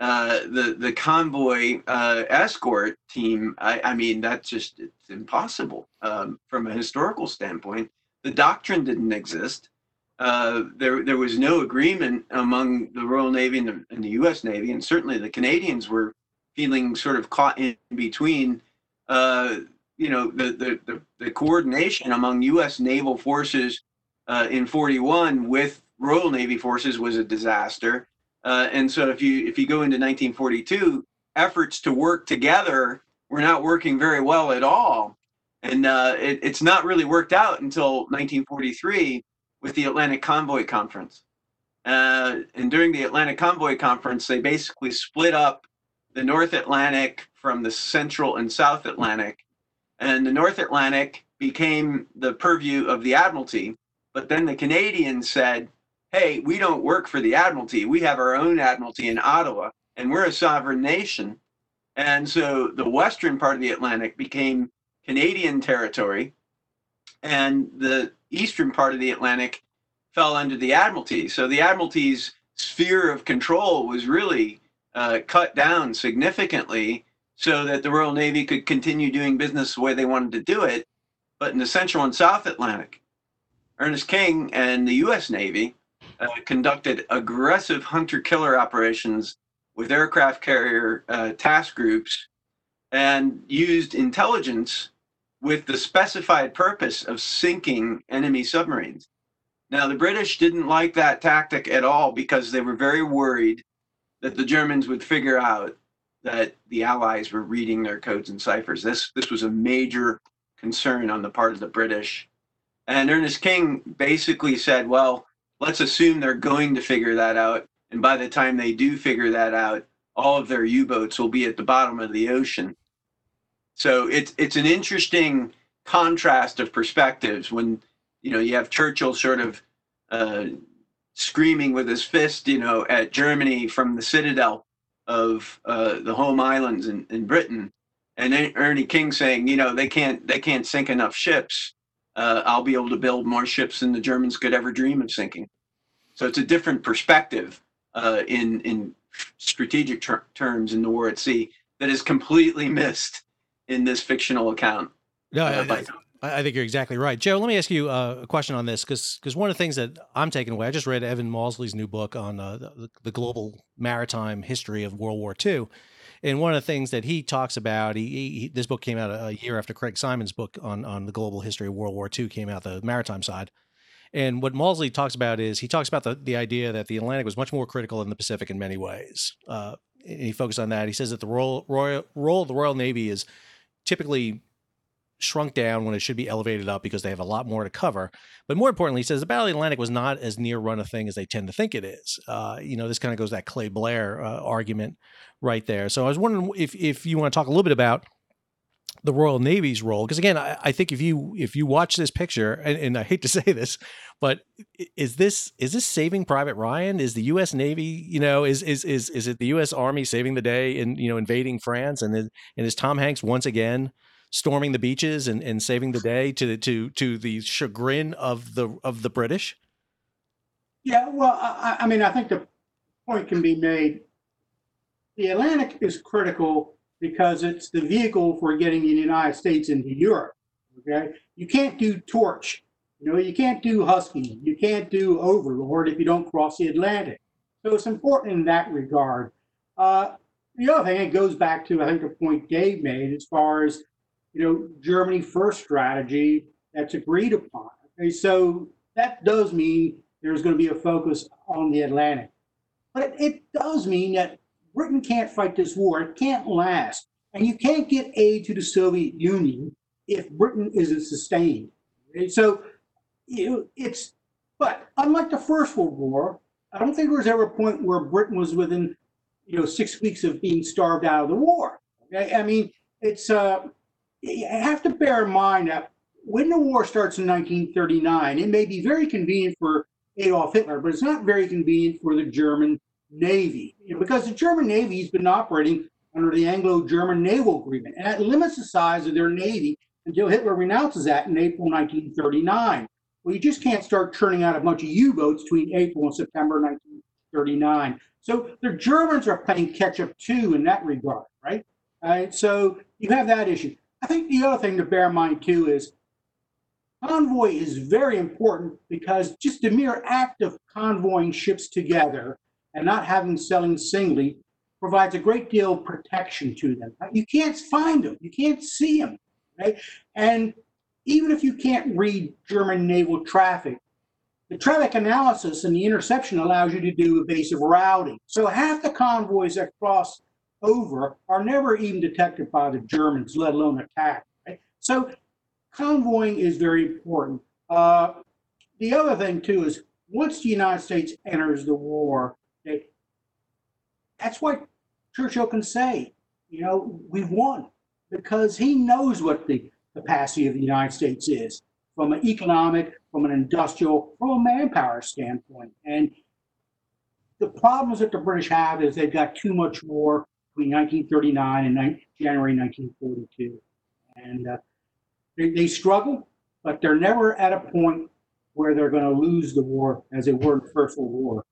Speaker 4: uh, the the convoy uh, escort team. I, I mean, that's just it's impossible um, from a historical standpoint. The doctrine didn't exist. Uh, there there was no agreement among the Royal Navy and the, and the U.S. Navy, and certainly the Canadians were feeling sort of caught in between. Uh, you know, the, the the the coordination among U.S. naval forces uh, in 41 with Royal Navy forces was a disaster. Uh, and so if you if you go into 1942, efforts to work together were not working very well at all. And uh, it, it's not really worked out until 1943 with the Atlantic Convoy Conference. Uh, and during the Atlantic Convoy Conference, they basically split up the North Atlantic from the Central and South Atlantic. And the North Atlantic became the purview of the Admiralty. But then the Canadians said, hey, we don't work for the Admiralty. We have our own Admiralty in Ottawa, and we're a sovereign nation. And so the western part of the Atlantic became Canadian territory, and the eastern part of the Atlantic fell under the Admiralty. So the Admiralty's sphere of control was really uh, cut down significantly so that the Royal Navy could continue doing business the way they wanted to do it. But in the Central and South Atlantic, Ernest King and the U.S. Navy uh, conducted aggressive hunter killer operations with aircraft carrier uh, task groups and used intelligence with the specified purpose of sinking enemy submarines. Now, the British didn't like that tactic at all because they were very worried that the Germans would figure out that the Allies were reading their codes and ciphers. This, this was a major concern on the part of the British. And Ernest King basically said, well, let's assume they're going to figure that out. And by the time they do figure that out, all of their U-boats will be at the bottom of the ocean. So it's it's an interesting contrast of perspectives when you know you have Churchill sort of uh, screaming with his fist, you know, at Germany from the citadel of uh, the home islands in, in Britain, and Ernie King saying, you know, they can't they can't sink enough ships. Uh, I'll be able to build more ships than the Germans could ever dream of sinking. So it's a different perspective uh, in in strategic ter- terms in the war at sea that is completely missed in this fictional account.
Speaker 2: No,
Speaker 4: uh,
Speaker 2: I, I I think you're exactly right, Joe. Let me ask you uh, a question on this because because one of the things that I'm taking away, I just read Evan Mawdsley's new book on uh, the, the global maritime history of World War II, and one of the things that he talks about, he, he this book came out a, year after Craig Symonds' book on on the global history of World War II came out, the maritime side. And what Mawdsley talks about is he talks about the, the idea that the Atlantic was much more critical than the Pacific in many ways. Uh, and he focused on that. He says that the role, royal, role of the Royal Navy is typically shrunk down when it should be elevated up because they have a lot more to cover. But more importantly, he says the Battle of the Atlantic was not as near run a thing as they tend to think it is. Uh, you know, this kind of goes that Clay Blair uh, argument right there. So I was wondering if if you want to talk a little bit about the Royal Navy's role, because again, I, I think if you if you watch this picture, and, and I hate to say this, but is this is this Saving Private Ryan? Is the U.S. Navy, you know, is is is is it the U.S. Army saving the day and you know invading France, and is, and is Tom Hanks once again storming the beaches and, and saving the day to to to the chagrin of the of the British?
Speaker 3: Yeah, well, I, I mean, I think the point can be made. The Atlantic is critical because it's the vehicle for getting the United States into Europe. Okay, you can't do Torch, you know, you can't do Husky, you can't do Overlord if you don't cross the Atlantic. So it's important in that regard. Uh, the other thing, it goes back to I think the point Dave made as far as you know Germany first strategy that's agreed upon. Okay, so that does mean there's going to be a focus on the Atlantic. But it, it does mean that Britain can't fight this war. It can't last. And you can't get aid to the Soviet Union if Britain isn't sustained. Okay, So you know, it's, but unlike the First World War, I don't think there was ever a point where Britain was within, you know, six weeks of being starved out of the war. Okay, I mean, it's, uh, you have to bear in mind that when the war starts in 1939, it may be very convenient for Adolf Hitler, but it's not very convenient for the German Navy you know, because the German Navy has been operating under the Anglo-German Naval Agreement, and that limits the size of their navy until Hitler renounces that in April 1939. Well, you just can't start churning out a bunch of U-boats between April and September 1939. So the Germans are playing catch-up too in that regard, right? Right, so you have that issue. I think the other thing to bear in mind too is convoy is very important because just the mere act of convoying ships together and not having them selling singly provides a great deal of protection to them. You can't find them, you can't see them, right? And even if you can't read German naval traffic, the traffic analysis and the interception allows you to do evasive routing. So half the convoys that cross over are never even detected by the Germans, let alone attacked. Right? So convoying is very important. Uh, the other thing too is once the United States enters the war, that's what Churchill can say. You know, we won because he knows what the capacity of the United States is from an economic, from an industrial, from a manpower standpoint. And the problems that the British have is they've got too much war between 1939 and 19, January 1942. And uh, they, they struggle, but they're never at a point where they're going to lose the war as they were in the First World War.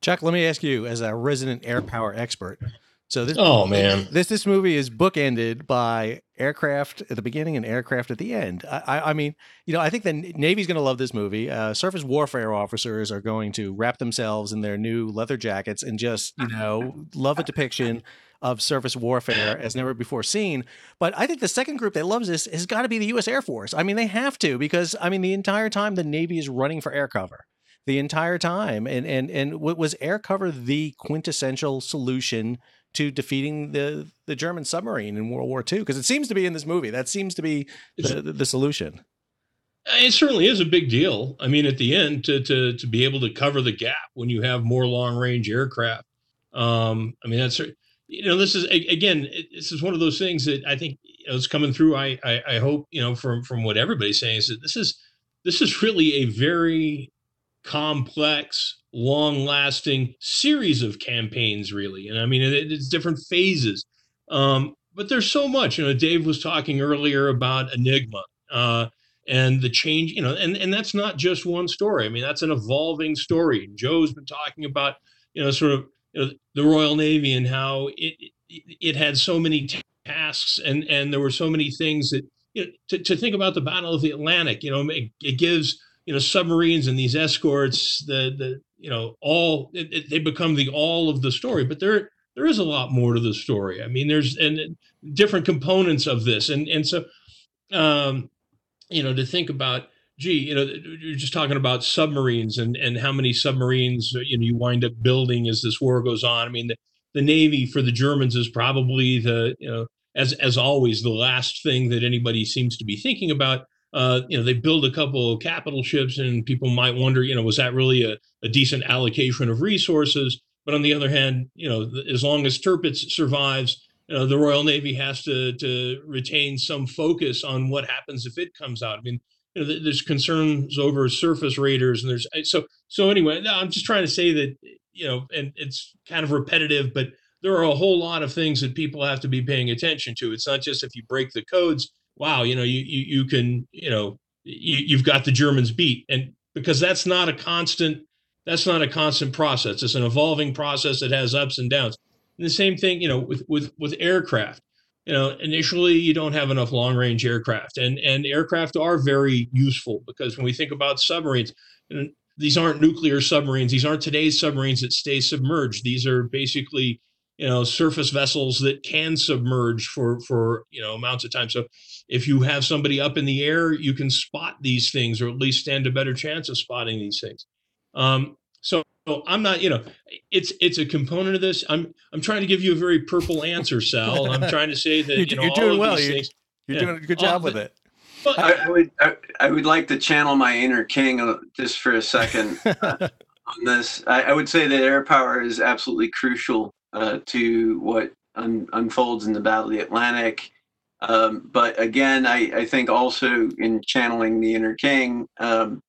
Speaker 2: Chuck, let me ask you, as a resident air power expert, so this
Speaker 5: Oh man.
Speaker 2: this this movie is bookended by aircraft at the beginning and aircraft at the end. I, I, I mean, you know, I think the Navy's going to love this movie. Uh, surface warfare officers are going to wrap themselves in their new leather jackets and just, you know, love a depiction of surface warfare as never before seen. But I think the second group that loves this has got to be the U.S. Air Force. I mean, they have to because I mean, the entire time the Navy is running for air cover. The entire time, and and and was air cover the quintessential solution to defeating the the German submarine in World War II? Because it seems to be in this movie. That seems to be the, the, solution.
Speaker 5: It certainly is a big deal. I mean, at the end, to to to be able to cover the gap when you have more long range aircraft. Um, I mean, that's you know, this is again, this is one of those things that I think you know, is coming through. I, I I hope you know from from what everybody's saying is that this is this is really a very complex, long lasting series of campaigns, really. And I mean, it, it's different phases. Um, but there's so much. You know, Dave was talking earlier about Enigma. Uh, and the change, you know, and, and that's not just one story. I mean, that's an evolving story. Joe's been talking about, you know, sort of you know, the Royal Navy and how it, it, it had so many tasks and and there were so many things that you know, to, to think about the Battle of the Atlantic. You know, it, it gives you know submarines and these escorts the the you know all it, it, they become the all of the story but there there is a lot more to the story. I mean there's and different components of this. And and so um you know to think about gee you know you're just talking about submarines and and how many submarines you know you wind up building as this war goes on. I mean the, the navy for the germans is probably the you know as as always the last thing that anybody seems to be thinking about uh, you know, they build a couple of capital ships, and people might wonder, you know, was that really a, a decent allocation of resources? But on the other hand, you know, as long as Tirpitz survives, you know, the Royal Navy has to to retain some focus on what happens if it comes out. I mean, you know, there's concerns over surface raiders, and there's so so anyway. I'm just trying to say that you know, and it's kind of repetitive, but there are a whole lot of things that people have to be paying attention to. It's not just if you break the codes wow, you know, you you, you can, you know, you, you've got the Germans beat, and because that's not a constant, that's not a constant process. It's an evolving process that has ups and downs. And the same thing, you know, with with with aircraft. You know, initially you don't have enough long range aircraft, and and aircraft are very useful because when we think about submarines, know, these aren't nuclear submarines. These aren't today's submarines that stay submerged. These are basically you know surface vessels that can submerge for for you know amounts of time. So if you have somebody up in the air you can spot these things or at least stand a better chance of spotting these things. Um, so, so i'm not you know it's it's a component of this. I'm i'm trying to give you a very purple answer sal i'm trying to say that
Speaker 2: you're,
Speaker 5: you know
Speaker 2: you're doing well.
Speaker 5: you're,
Speaker 2: things, you're yeah, doing a good job with it.
Speaker 4: but, I, would I, I, would like to channel my inner king just for a second uh, on this. I, I would say that air power is absolutely crucial uh, to what un- unfolds in the Battle of the Atlantic. Um, but again, I, I, think also in channeling the inner king, um,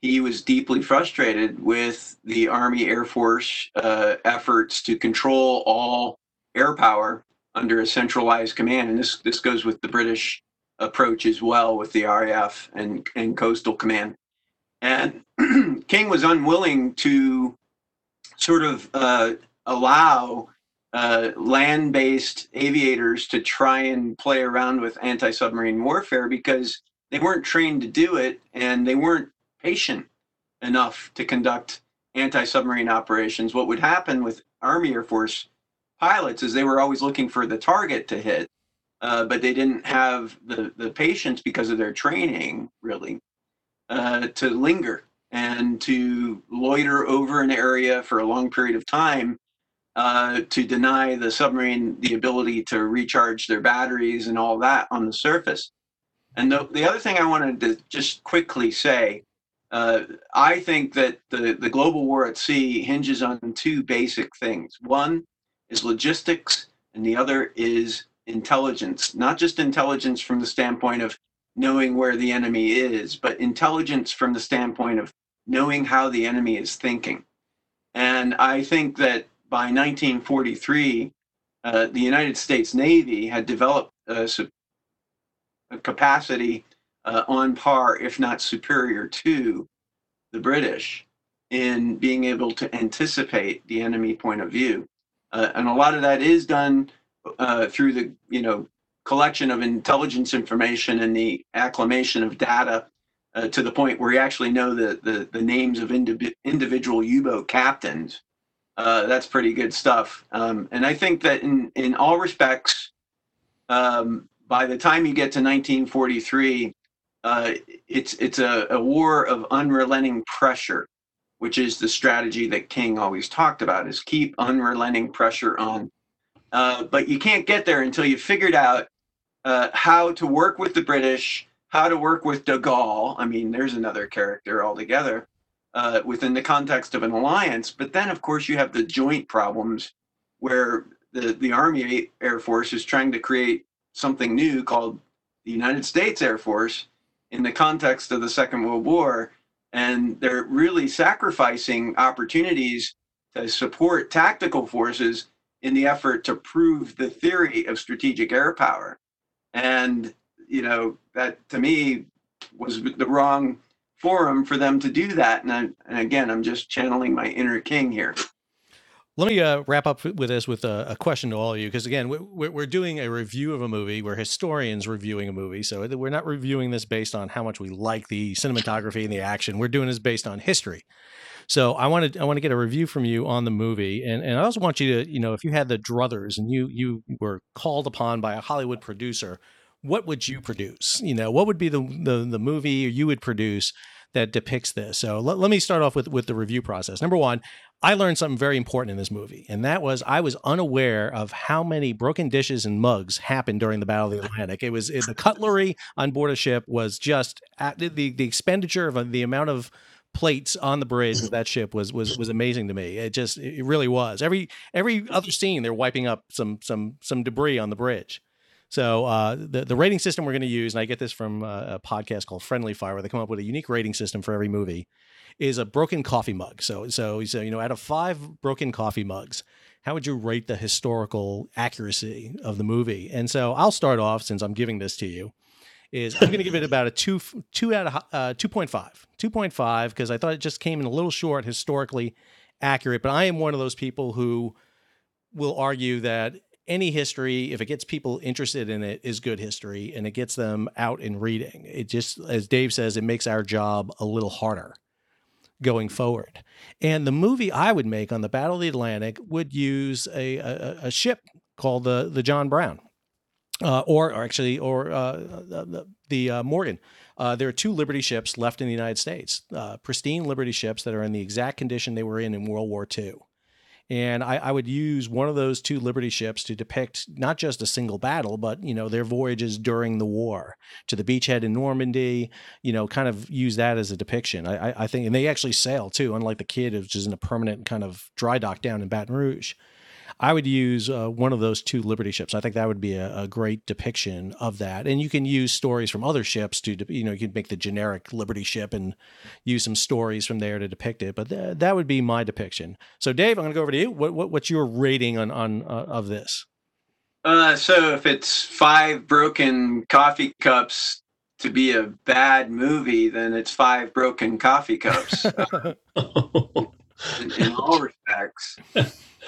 Speaker 4: he was deeply frustrated with the Army Air Force uh, efforts to control all air power under a centralized command. And this, this goes with the British approach as well with the RAF and, and Coastal Command. And King was unwilling to sort of uh, allow uh, land based aviators to try and play around with anti submarine warfare because they weren't trained to do it and they weren't patient enough to conduct anti submarine operations. What would happen with Army Air Force pilots is they were always looking for the target to hit, uh, but they didn't have the, the patience because of their training, really. uh, to linger and to loiter over an area for a long period of time uh, to deny the submarine the ability to recharge their batteries and all that on the surface. And the, the other thing I wanted to just quickly say uh, I think that the, the global war at sea hinges on two basic things. One is logistics, and the other is intelligence, not just intelligence from the standpoint of knowing where the enemy is, but intelligence from the standpoint of knowing how the enemy is thinking. And I think that by 1943, uh, the United States Navy had developed a, a capacity uh, on par, if not superior to the British in being able to anticipate the enemy point of view. Uh, and a lot of that is done uh, through the, you know, collection of intelligence information and the acclimation of data uh, to the point where you actually know the, the, the names of indiv- individual U-boat captains. Uh, that's pretty good stuff. Um, and I think that in, in all respects, um, by the time you get to 1943, uh, it's it's a, a war of unrelenting pressure, which is the strategy that King always talked about: is keep unrelenting pressure on. Uh, but you can't get there until you've figured out uh, how to work with the British, how to work with De Gaulle. I mean, there's another character altogether uh, within the context of an alliance. But then, of course, you have the joint problems where the the Army Air Force is trying to create something new called the United States Air Force in the context of the Second World War. And they're really sacrificing opportunities to support tactical forces in the effort to prove the theory of strategic air power. And, you know, that to me was the wrong forum for them to do that. And, I, and again, I'm just channeling my inner king here.
Speaker 2: Let me uh, wrap up with this with a, a, question to all of you, because again, we're, we're doing a review of a movie. We're historians reviewing a movie, so we're not reviewing this based on how much we like the cinematography and the action. We're doing this based on history. So I wanted I want to get a review from you on the movie, and, and I also want you to you know if you had the druthers and you you were called upon by a Hollywood producer, what would you produce? You know, what would be the the, the movie you would produce that depicts this. So let, let me start off with with the review process. Number one, I learned something very important in this movie, and that was I was unaware of how many broken dishes and mugs happened during the Battle of the Atlantic. It was it, the cutlery on board a ship was just at the the expenditure of uh, the amount of plates on the bridge of that ship was was was amazing to me. It just it really was. Every every other scene they're wiping up some some some debris on the bridge. So uh, the the rating system we're going to use, and I get this from a podcast called Friendly Fire, where they come up with a unique rating system for every movie, is a broken coffee mug. So so so you know, out of five broken coffee mugs, how would you rate the historical accuracy of the movie? And so I'll start off since I'm giving this to you. Is I'm going to give it about a two two out of uh, two point five, two point five, because I thought it just came in a little short historically accurate. But I am one of those people who will argue that any history, if it gets people interested in it, is good history and it gets them out and reading. It just, as Dave says, it makes our job a little harder going forward. And the movie I would make on the Battle of the Atlantic would use a, a, a ship called the, the John Brown. Uh, or, or actually, or uh, the, the uh, Morgan. Uh, there are two Liberty ships left in the United States, uh, pristine Liberty ships that are in the exact condition they were in in World War II. And I, I, would use one of those two Liberty ships to depict not just a single battle, but you know their voyages during the war to the beachhead in Normandy. You know, kind of use that as a depiction. I, I think, and they actually sail too, unlike the Kidd, which is in a permanent kind of dry dock down in Baton Rouge. I would use uh, one of those two Liberty ships. I think that would be a, a, great depiction of that. And you can use stories from other ships to, you know, you can make the generic Liberty ship and use some stories from there to depict it. But th- that would be my depiction. So, Dave, I'm going to go over to you. What, what, what's your rating on on uh, of this?
Speaker 4: Uh, so, if it's five broken coffee cups to be a bad movie, then it's five broken coffee cups. in, all respects.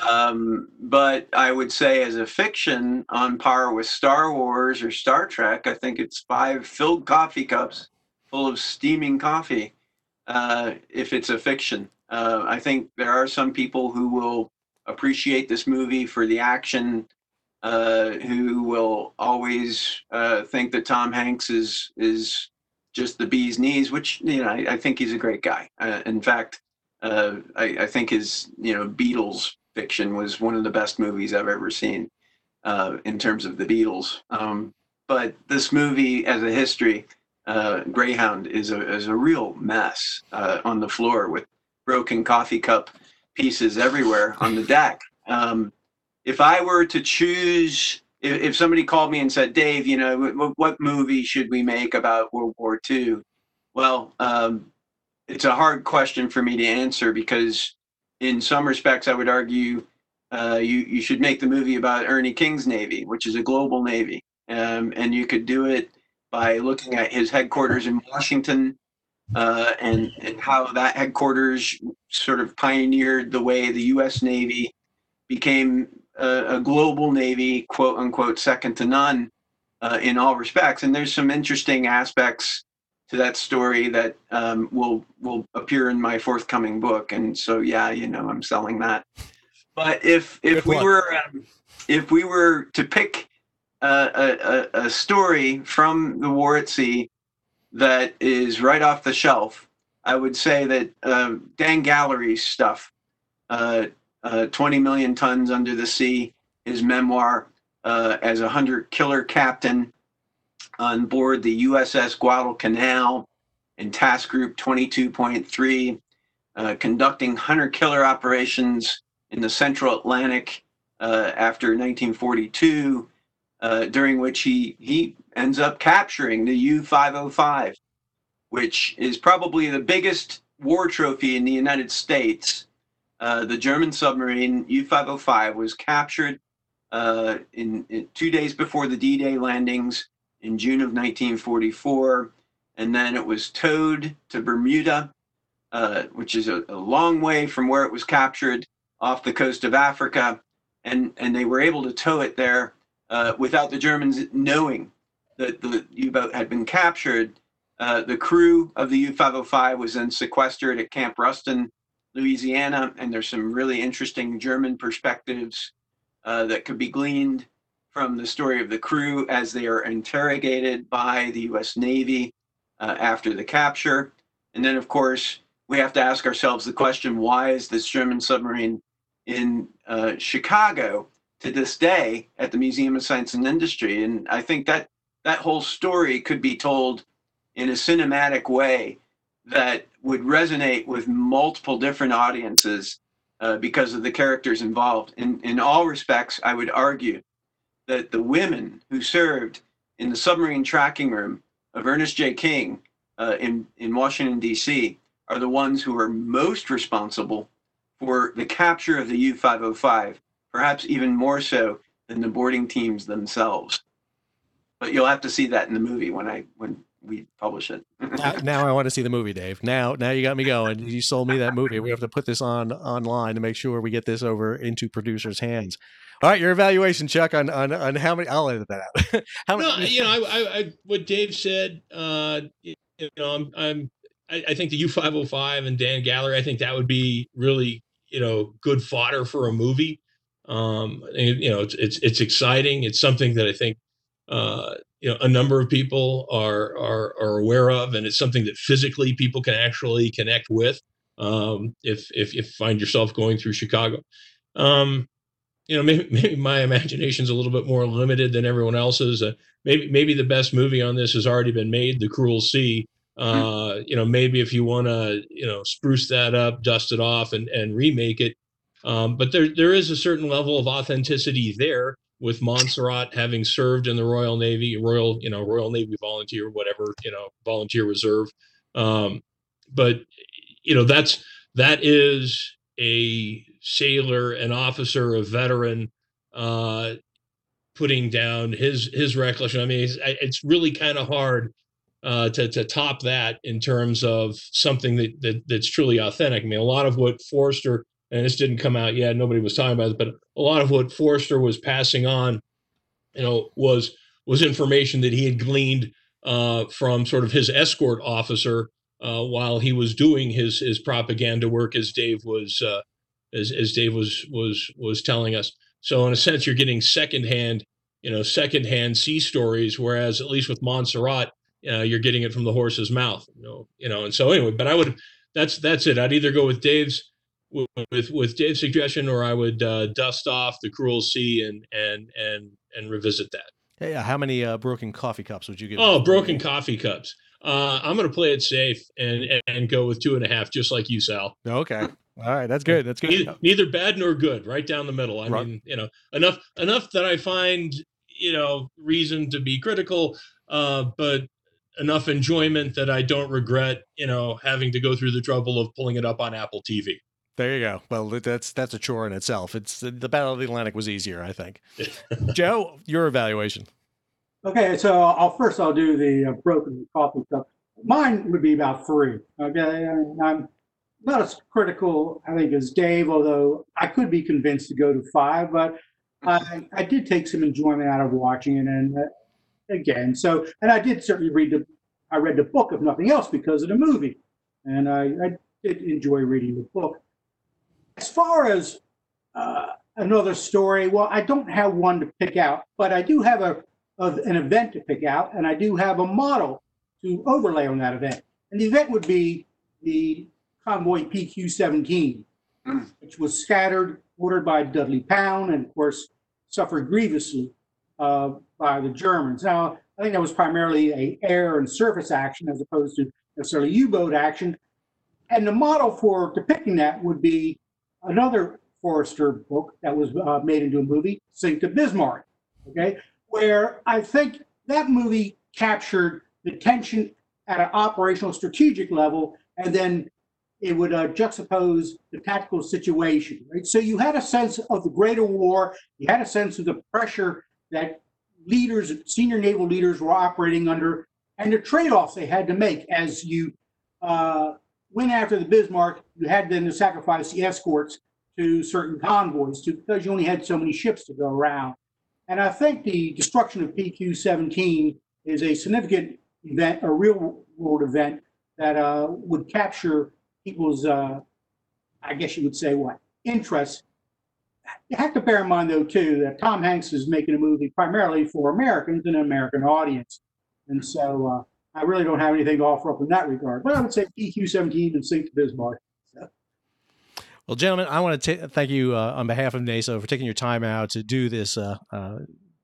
Speaker 4: Um, but I would say, as a fiction, on par with Star Wars or Star Trek, I think it's five filled coffee cups full of steaming coffee. Uh, if it's a fiction, uh, I think there are some people who will appreciate this movie for the action, uh, who will always uh, think that Tom Hanks is is just the bee's knees, which you know I, I think he's a great guy. Uh, in fact, uh, I, I, think his you know Beatles fiction was one of the best movies I've ever seen uh, in terms of the Beatles. Um, but this movie, as a history, uh, Greyhound is a is a real mess uh, on the floor with broken coffee cup pieces everywhere on the deck. Um, if I were to choose, if, somebody called me and said, Dave, you know, what, what movie should we make about World War II? Well, um, it's a hard question for me to answer because, in some respects, I would argue uh, you you should make the movie about Ernie King's Navy, which is a global navy, um, and you could do it by looking at his headquarters in Washington uh, and and how that headquarters sort of pioneered the way the U.S. Navy became a, a global navy, quote unquote, second to none uh, in all respects. And there's some interesting aspects to that story that um, will will appear in my forthcoming book. And so, yeah, you know, I'm selling that. But if if we were um, if we were to pick a, a, a story from the war at sea that is right off the shelf, I would say that uh, Dan Gallery's stuff, uh, uh, 20 million tons under the sea, his memoir uh, as a hunter killer captain on board the USS Guadalcanal in Task Group 22.3, uh, conducting hunter killer operations in the Central Atlantic uh, after 1942 uh, during which he he ends up capturing the U-505, which is probably the biggest war trophy in the United States. Uh, the German submarine U-505 was captured uh, in, in, two days before the D-Day landings in June of 1944, and then it was towed to Bermuda, uh, which is a, a long way from where it was captured off the coast of Africa, and and they were able to tow it there uh, without the Germans knowing that the U-boat had been captured. Uh, the crew of the U-505 was then sequestered at Camp Ruston, Louisiana, and there's some really interesting German perspectives uh, that could be gleaned from the story of the crew as they are interrogated by the U.S. Navy uh, after the capture. And then, of course, we have to ask ourselves the question: Why is this German submarine in uh, Chicago? to this day at the Museum of Science and Industry. And I think that that whole story could be told in a cinematic way that would resonate with multiple different audiences uh, because of the characters involved. In, in all respects, I would argue that the women who served in the submarine tracking room of Ernest J. King uh, in, in Washington, D.C., are the ones who are most responsible for the capture of the U 505 perhaps even more so than the boarding teams themselves. But you'll have to see that in the movie when I when we publish it.
Speaker 2: now, now, I want to see the movie, Dave. Now, now you got me going. You sold me that movie. We have to put this on online to make sure we get this over into producers' hands. All right, your evaluation, Chuck, on on, on how many? I'll edit that out.
Speaker 5: how no, many? You know, I, I, I, what Dave said. Uh, you know, I'm, I'm I, I think the U505 and Dan Gallery. I think that would be really you know good fodder for a movie. Um, and, you know, it's, it's, it's exciting. It's something that I think uh, you know a number of people are, are are aware of, and it's something that physically people can actually connect with. Um, if if you find yourself going through Chicago, um, you know, maybe, maybe my imagination's a little bit more limited than everyone else's. Uh, maybe maybe the best movie on this has already been made, The Cruel Sea. Hmm. Uh, you know, maybe if you want to, you know, spruce that up, dust it off, and and remake it, um, but there there is a certain level of authenticity there with Monsarrat having served in the Royal Navy, Royal you know Royal Navy Volunteer, whatever you know Volunteer Reserve. Um, but you know that's that is a sailor, an officer, a veteran, uh, putting down his his recollection. I mean, it's, it's really kind of hard uh, to to top that in terms of something that, that that's truly authentic. I mean, a lot of what Forester and this didn't come out yet. Nobody was talking about it, but a lot of what Forester was passing on, you know, was was information that he had gleaned uh, from sort of his escort officer uh, while he was doing his his propaganda work, as Dave was uh, as as Dave was was was telling us. So in a sense, you're getting secondhand, you know, secondhand sea stories, whereas at least with Monsarrat, uh, you're getting it from the horse's mouth. You know, you know. And so anyway, but I would that's that's it. I'd either go with Dave's with with, with Dave's suggestion, or I would uh, dust off the Cruel Sea and and and and revisit that.
Speaker 2: Hey, uh, how many uh, broken coffee cups would you give?
Speaker 5: Oh, broken coffee cups. Uh, I'm going to play it safe and and go with two and a half, just like you, Sal.
Speaker 2: Okay. All right, that's good. That's good.
Speaker 5: Neither, neither, bad nor good, right down the middle. I right. mean, you know, enough enough that I find you know reason to be critical, uh, but enough enjoyment that I don't regret, you know, having to go through the trouble of pulling it up on Apple TV.
Speaker 2: There you go. Well, that's that's a chore in itself. It's the Battle of the Atlantic was easier, I think. Joe, your evaluation.
Speaker 3: Okay, so I'll first I'll do the uh, broken coffee cup. Mine would be about three. Okay, and I'm not as critical, I think, as Dave, although I could be convinced to go to five, but I, I did take some enjoyment out of watching it. And uh, again, so, and I did certainly read the, I read the book, if nothing else, because of the movie. And I, I did enjoy reading the book. As far as uh, another story, well, I don't have one to pick out, but I do have a, a, an event to pick out, and I do have a model to overlay on that event. And the event would be the convoy PQ-17, which was scattered, ordered by Dudley Pound, and of course suffered grievously uh, by the Germans. Now, I think that was primarily a air and surface action as opposed to necessarily U-boat action. And the model for depicting that would be another Forester book that was uh, made into a movie, Sink the Bismarck. Okay, where I think that movie captured the tension at an operational strategic level, and then it would uh, juxtapose the tactical situation, right? So you had a sense of the greater war, you had a sense of the pressure that leaders, senior naval leaders were operating under, and the trade-offs they had to make as you uh, went after the Bismarck, you had then to sacrifice the escorts to certain convoys to, because you only had so many ships to go around. And I think the destruction of PQ-17 is a significant event, a real world event that uh, would capture people's, uh, I guess you would say, what interest. You have to bear in mind, though, too, that Tom Hanks is making a movie primarily for Americans and an American audience, and so uh, I really don't have anything to offer up in that regard. But I would say PQ-17 and Sink the Bismarck.
Speaker 2: Well, gentlemen, I want to thank you uh, on behalf of NASOH for taking your time out to do this uh, uh,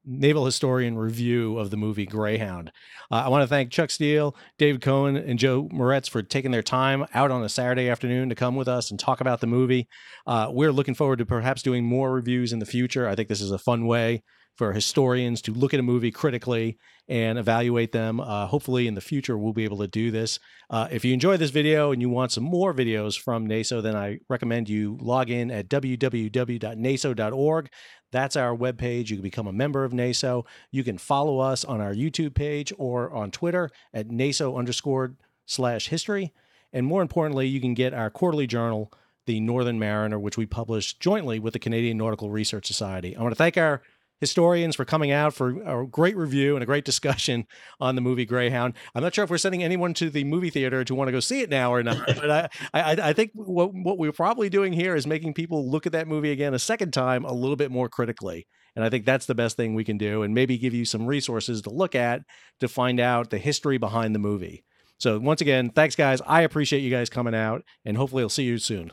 Speaker 2: naval historian review of the movie Greyhound. Uh, I want to thank Chuck Steele, David Kohnen, and Joe Moretz for taking their time out on a Saturday afternoon to come with us and talk about the movie. Uh, we're looking forward to perhaps doing more reviews in the future. I think this is a fun way for historians to look at a movie critically and evaluate them. Uh, hopefully, in the future, we'll be able to do this. Uh, if you enjoy this video and you want some more videos from NASOH, then I recommend you log in at www.naso.org. That's our webpage. You can become a member of NASOH. You can follow us on our YouTube page or on Twitter at NASOH underscore slash history. And more importantly, you can get our quarterly journal, The Northern Mariner, which we publish jointly with the Canadian Nautical Research Society. I want to thank our historians for coming out for a great review and a great discussion on the movie Greyhound. I'm not sure if we're sending anyone to the movie theater to want to go see it now or not, but I, I, I think what, what we're probably doing here is making people look at that movie again a second time a little bit more critically. And I think that's the best thing we can do and maybe give you some resources to look at to find out the history behind the movie. So once again, thanks guys. I appreciate you guys coming out and hopefully I'll see you soon.